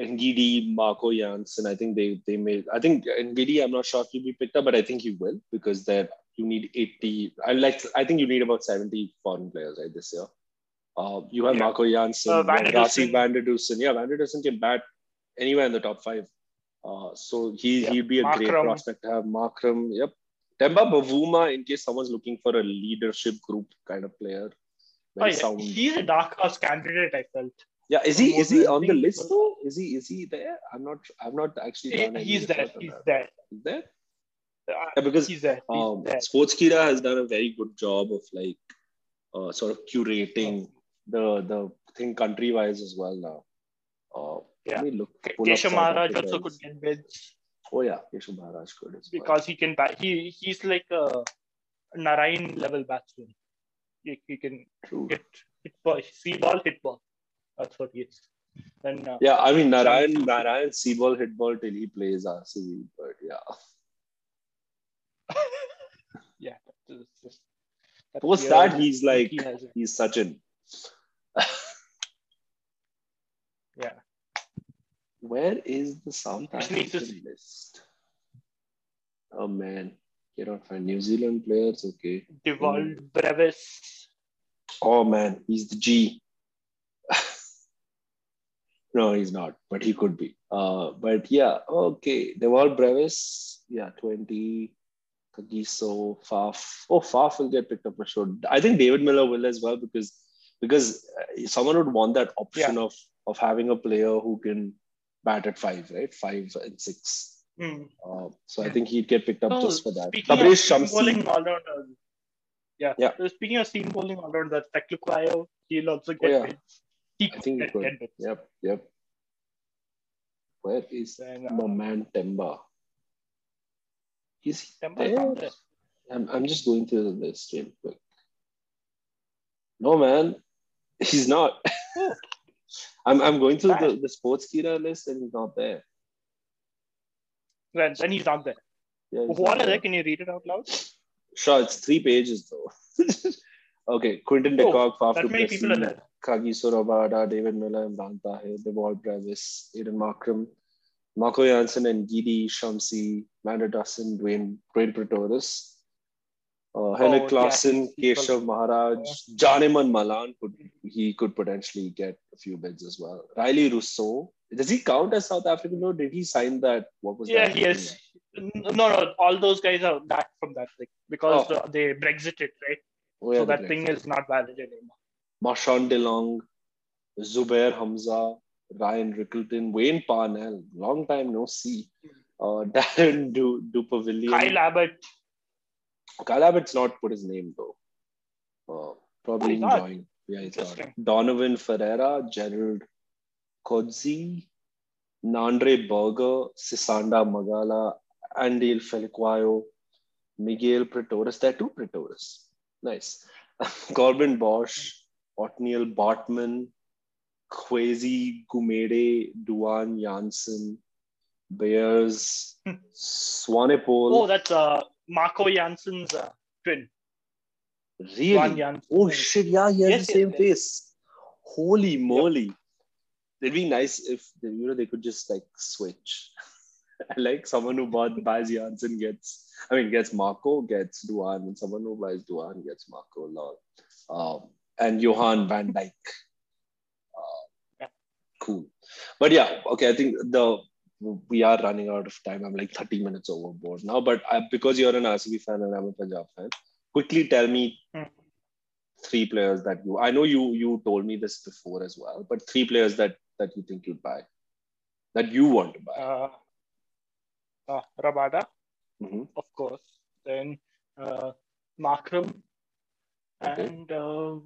Ngidi, Marco Jansen. I think they they made. I think Ngidi. I'm not sure if he'll be picked up, but I think he will because that you need 80. I like. I think you need about 70 foreign players right this year. Uh, you have Yeah. Marco Jansen, Uh, Van Van der Dussen. Yeah, Van der Dussen can bat anywhere in the top five. Uh, so he he'd be a great prospect to have. Markram. Yep. Temba Bavuma, in case someone's looking for a leadership group kind of player. Oh, yeah. He's a dark horse candidate, I felt. Yeah, is he is he on the list though? Is he is he there? I'm not I've not actually He- he's there. He's there. There? Uh, Yeah, because He's there. He's um, there. Sportskeeda has done a very good job of like uh, sort of curating the the thing country wise as well now. Uh, Yeah. Look. Keshav Maharaj also could get bids Oh yeah, Keshav Maharaj could as well. because he can bat. He he's like a Narine level batsman. He, he can True. hit hit ball, see ball, hit ball. That's what he is. And uh, Yeah, I mean Narine Narine see ball hit ball till he plays RCB, but yeah. yeah, that's Post that he's like he he's Sachin. yeah. Where is the South Which means African list? Oh man, cannot find New Zealand players. Okay. Dewald Brevis. Oh man, he's the G. no, he's not, but he could be. Uh, but yeah, okay. Dewald Brevis, yeah, 20. Kagiso, Faf. Oh, Faf will get picked up for sure. I think David Miller will as well because because uh, someone would want that option of of having a player who can bat at five, right? Five and six. Hmm. Uh, so I think he'd get picked up Oh, just for that. Tabraiz Shamsi. yeah. Yeah. So speaking of seam bowling all-rounder, Phehlukwayo, he'll also get yeah. bids. He I think he could could. get bids. Yep, yep. Where is Then, uh, my man Temba? Is he Temba's there? there. I'm, I'm just going through the list real quick. No, man, he's not. Oh. I'm, I'm going through Bad. the, the Sportskeeda list and he's not there. Then, then he's not there. Yeah, he's What not are there. they? Can you read it out loud? Sure, it's three pages though. okay, Quinton de Oh, Kock, Faf that du many Plessis, there. Kagiso David Miller, Imran Tahir, Dewald Brevis, Aiden Markram, Marco Jansen, and Gidi Shamsi, Mander Dustin, Dwaine, Dwaine Pretorius, uh, Heinrich yeah, Klaasen, Keshav Maharaj, Janneman Malan, could, he could potentially get a few bids as well. Rilee Rossouw, does he count as South African or did he sign that? What was Yeah, that? he is. No, no, all those guys are back from that thing because Oh. they Brexited, right? Oh, yeah, so that Brexit. thing is not valid anymore. Marchant de Lange, Zubair Hamza, Ryan Rickelton, Wayne Parnell, long time no see. Uh, Daryn du- Dupavillon. Kyle Abbott, Kyle Abbott's not put his name though. Uh, probably not? enjoying. Yeah, he's not. Donovan Ferreira, Gerald Coetzee, Nandre Burger, Sisanda Magala, Andile Phehlukwayo, Migael Pretorius. There are two Pretorius. Nice. Corbin Bosch, Ottneil Baartman, Kwesi Gumede, Duan Jansen, Beyers, Swanepoel. Oh, that's uh, Marco Jansen's uh, twin. really? Oh shit! Yeah, he has Yes, the same yes. face. Holy moly! It'd be nice if they, you know they could just like switch. like someone who bought buys Jansen gets, I mean, gets Marco gets Duan, and someone who buys Duan gets Marco. Lol. Um, and Johan Van Dyke. Uh, Cool. But yeah, okay. I think the we are running out of time. I'm like 30 minutes overboard now. But I, because you're an RCB fan and I'm a Punjab fan, quickly tell me Hmm. three players that you. I know you you told me this before as well, but three players that that you think you'd buy, that you want to buy. Uh, uh, Rabada, Mhm. of course. Then uh, Markram Okay. and uh,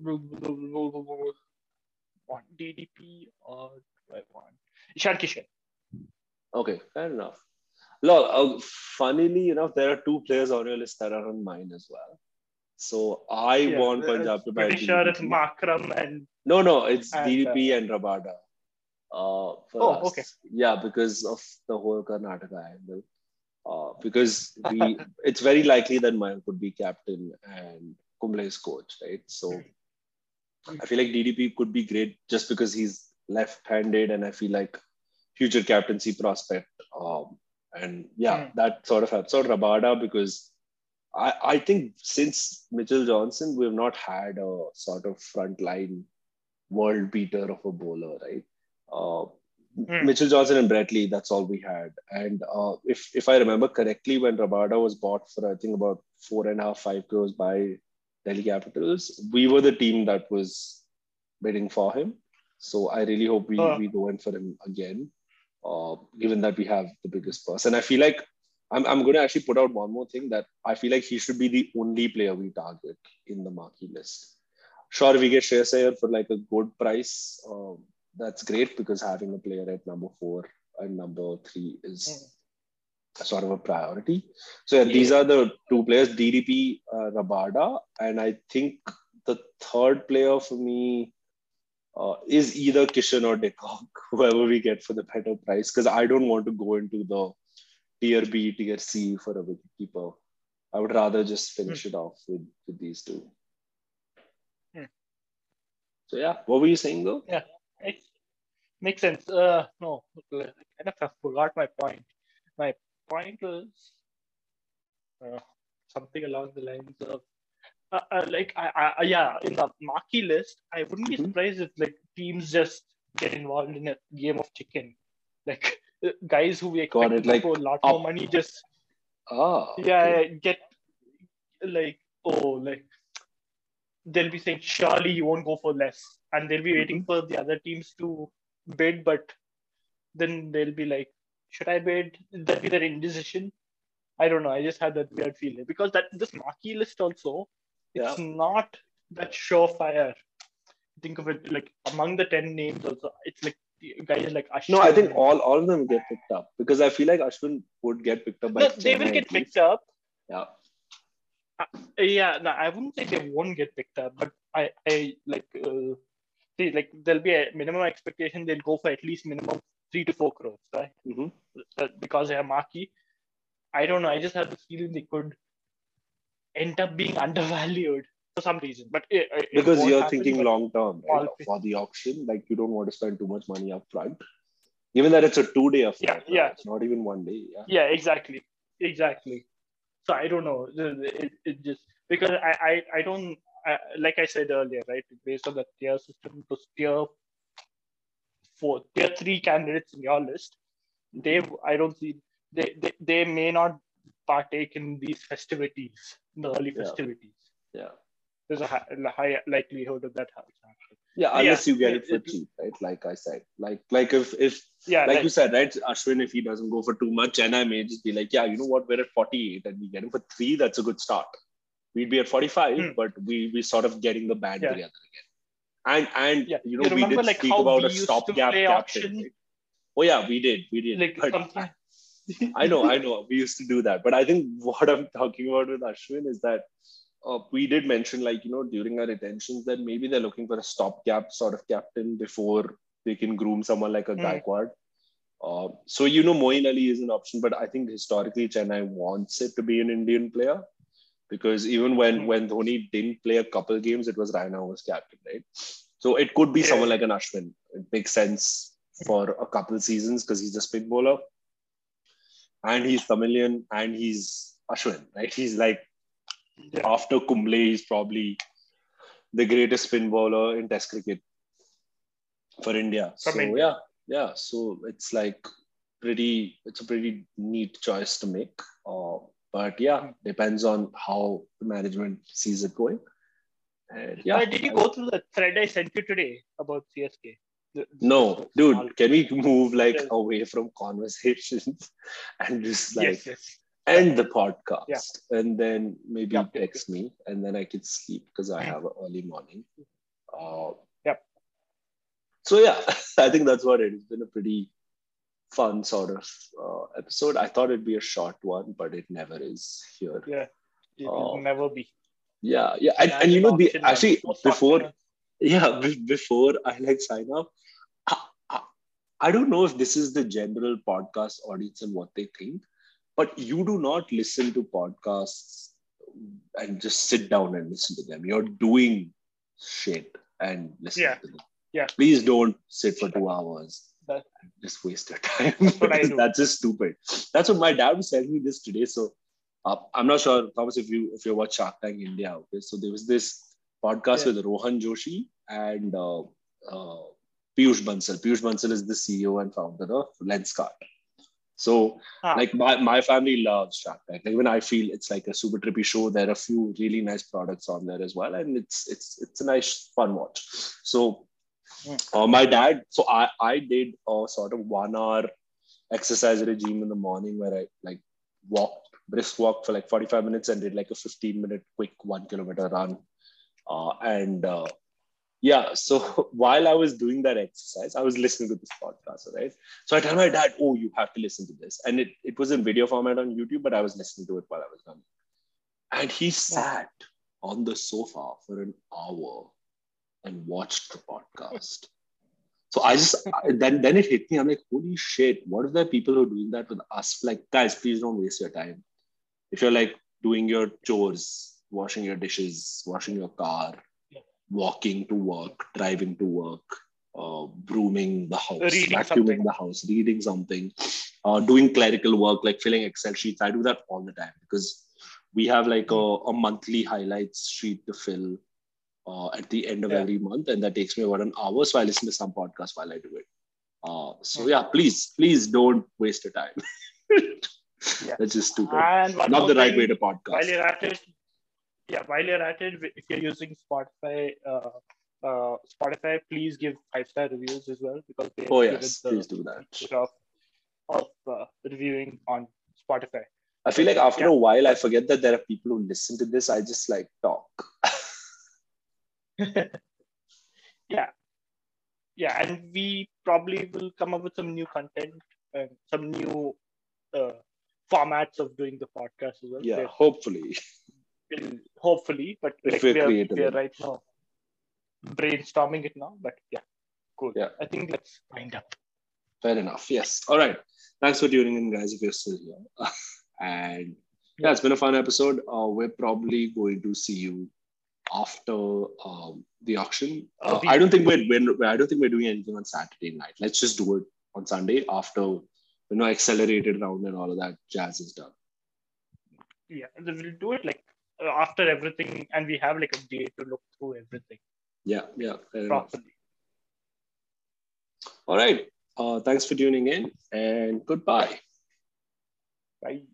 DDP or do I want Ishan Kishan. Okay, fair enough. Look, uh, funnily enough, there are two players on your list that are on mine as well. So I Yeah, want uh, Punjab to buy. Pretty sure it's Markram and No, no, it's And, DDP and Rabada. Uh, for Oh, us. okay. Yeah, because of the whole Karnataka angle. Uh, because we, it's very likely that Mayank could be captain and Kumble is coach, right? So I feel like DDP could be great just because he's left-handed, and I feel like future captaincy prospect. Um, and yeah, Hmm. that sort of helps out Rabada because I, I think since Mitchell Johnson, we've not had a sort of frontline world beater of a bowler, right? Uh, Hmm. Mitchell Johnson and Brett Lee, that's all we had. And uh, if if I remember correctly, when Rabada was bought for I think about four and a half, five crores by Delhi Capitals, we were the team that was bidding for him. So I really hope we, Uh. we go in for him again, uh, given that we have the biggest purse. And I feel like I'm, I'm going to actually put out one more thing that I feel like he should be the only player we target in the marquee list. Sure, we get Shreyas Iyer for like a good price. Um, that's great because having a player at number four and number three is sort of a priority. So yeah, these are the two players, DDP, uh, Rabada, and I think the third player for me uh, is either Kishan or de Kock, whoever we get for the better price, because I don't want to go into the tier B, tier C for a wicketkeeper. I would rather just finish it off with, with these two. Hmm. So yeah, what were you saying though? Yeah, it makes sense. Uh, no, I kind of forgot my point. My point was uh, something along the lines of uh, uh, like I, I yeah in the marquee list I wouldn't be Mhm. surprised if like teams just get involved in a game of chicken. Like uh, guys who we expect it, like go a lot up- more money just Ah, yeah okay. get like oh like they'll be saying surely you won't go for less. And they'll be waiting for the other teams to bid but then they'll be like should i bid? That'll be their indecision. I don't know i just had that weird feeling. Because that this marquee list also it's not that surefire. Think of it like among the 10 names also it's like guys like Ashwin. No, I think all, all of them get picked up because I feel like Ashwin would get picked up by no, they will get picked up. Yeah. yeah no i wouldn't say they won't get picked up but i i like uh, see like there'll be a minimum expectation they'll go for at least minimum three to four crores right? Hmm uh, because they are marquee. I don't know i just have the feeling they could end up being undervalued for some reason but it, it Because you're thinking long term right? For the auction. Like you don't want to spend too much money up front. Given that it's a two day affair. Yeah, right? yeah. It's not even one day. Yeah. yeah exactly exactly so i don't know it, it just because i i, I don't I, like i said earlier right based on the tier system to tier four tier three candidates in your list they i don't see they, they they may not partake in these festivities the early Yeah. festivities Yeah. there's a high, a high likelihood of that happening Yeah, Yeah, unless you get it, for cheap, right? Like I said. Like like if if yeah like like- you said, right? Ashwin, if he doesn't go for too much, and I may just be like, yeah, you know what, we're at 48 and we get him for three, that's a good start. We'd be at 45, Hmm. but we we sort of getting the band together again. And and Yeah. you know, You we did like, speak about a stopgap captain. right? Oh yeah, we did, we did. like But I know, I know. We used to do that. But I think what I'm talking about with Ashwin is that uh, we did mention, like, you know, during our retentions, that maybe they're looking for a stopgap sort of captain before they can groom someone like a Hmm. Gaikwad. Uh, so, you know, Moeen Ali is an option, but I think historically Chennai wants it to be an Indian player because even when, Hmm. when Dhoni didn't play a couple games, it was Raina who was captain, right? So it could be Yeah. someone like an Ashwin. It makes sense for a couple seasons because he's a spin bowler and he's Tamilian and he's Ashwin, right? He's like yeah. after Kumble, he's probably the greatest spin bowler in Test cricket for India. From so India. yeah, yeah, so it's like pretty. It's a pretty neat choice to make. Uh, but yeah, depends on how the management sees it going. And yeah, Uh, did you go through the thread I sent you today about CSK? No, dude, can we move like away from conversations and just like yes, yes. end the podcast Yeah. and then maybe Yeah. text me and then I could sleep because I have an early morning. Uh, Yep. So yeah, I think that's what it. It's been a pretty fun sort of uh, episode. I thought it'd be a short one, but it never is here. Yeah. It will never be. Yeah, yeah, and, Yeah, and you know the actually before yeah be- before i like sign off I, I, I don't know if this is the general podcast audience and what they think but you do not listen to podcasts and just sit down and listen to them you're doing shit and listening Yeah. to them Yeah. please don't sit for two hours That- just waste your time That's that's just stupid that's what my dad was telling me this today so uh, i'm not sure thomas if you if you watch shark tank india okay so there was this podcast Yeah. with Rohan Joshi and uh, uh, Piyush Bansal. Piyush Bansal is the CEO and founder of Lenskart. So, Ah. like my, my family loves Shark Tank. Like when I feel it's like a super trippy show, there are a few really nice products on there as well, and it's it's it's a nice fun watch. So, uh, my dad. So I I did a sort of one hour exercise regime in the morning where I like walked brisk walk for like 45 minutes and did like a 15 minute quick one kilometer run uh, and uh, yeah, so while I was doing that exercise, I was listening to this podcast, right? So I tell my dad, oh, you have to listen to this. And it, it was in video format on YouTube, but I was listening to it while I was running. And he sat on the sofa for an hour and watched the podcast. So I just then then it hit me. I'm like, holy shit! What if there are people who are doing that with us? Like, guys, please don't waste your time. If you're like doing your chores, washing your dishes, washing your car. Walking to work, driving to work, uh, brooming the house, Reading vacuuming something. the house, reading something, uh, doing clerical work like filling Excel sheets. I do that all the time because we have like a, a monthly highlights sheet to fill uh, at the end of Yeah. every month, and that takes me about an hour. So I listen to some podcast while I do it. Uh, so Hmm. yeah, please, please don't waste your time. Yeah. That's just stupid. And Not the right thing, way to While podcast. you're at it, yeah, while you're at it, if you're using Spotify, uh, uh, Spotify, please give five star reviews as well because they Oh yes, the please do that. of of uh, reviewing on Spotify. I feel like after Yeah. a while, I forget that there are people who listen to this. I just like talk. yeah, yeah, and we probably will come up with some new content and some new uh, formats of doing the podcast as well. Yeah, hopefully. we'll- hopefully, but If like, we're we are, we are right now brainstorming it now. But yeah, cool. Yeah. I think let's wind up. Fair enough. Yes. All right. Thanks for tuning in, guys, if you're still here. and yeah, it's been a fun episode. Uh, we're probably going to see you after um, the auction. Uh, I don't think we're, we're I don't think we're doing anything on Saturday night. Let's just do it on Sunday after you know accelerated round and all of that jazz is done. Yeah, and we'll do it like after everything, and we have like a day to look through everything Yeah. Yeah. Properly. All right. Uh, thanks for tuning in and goodbye. Right.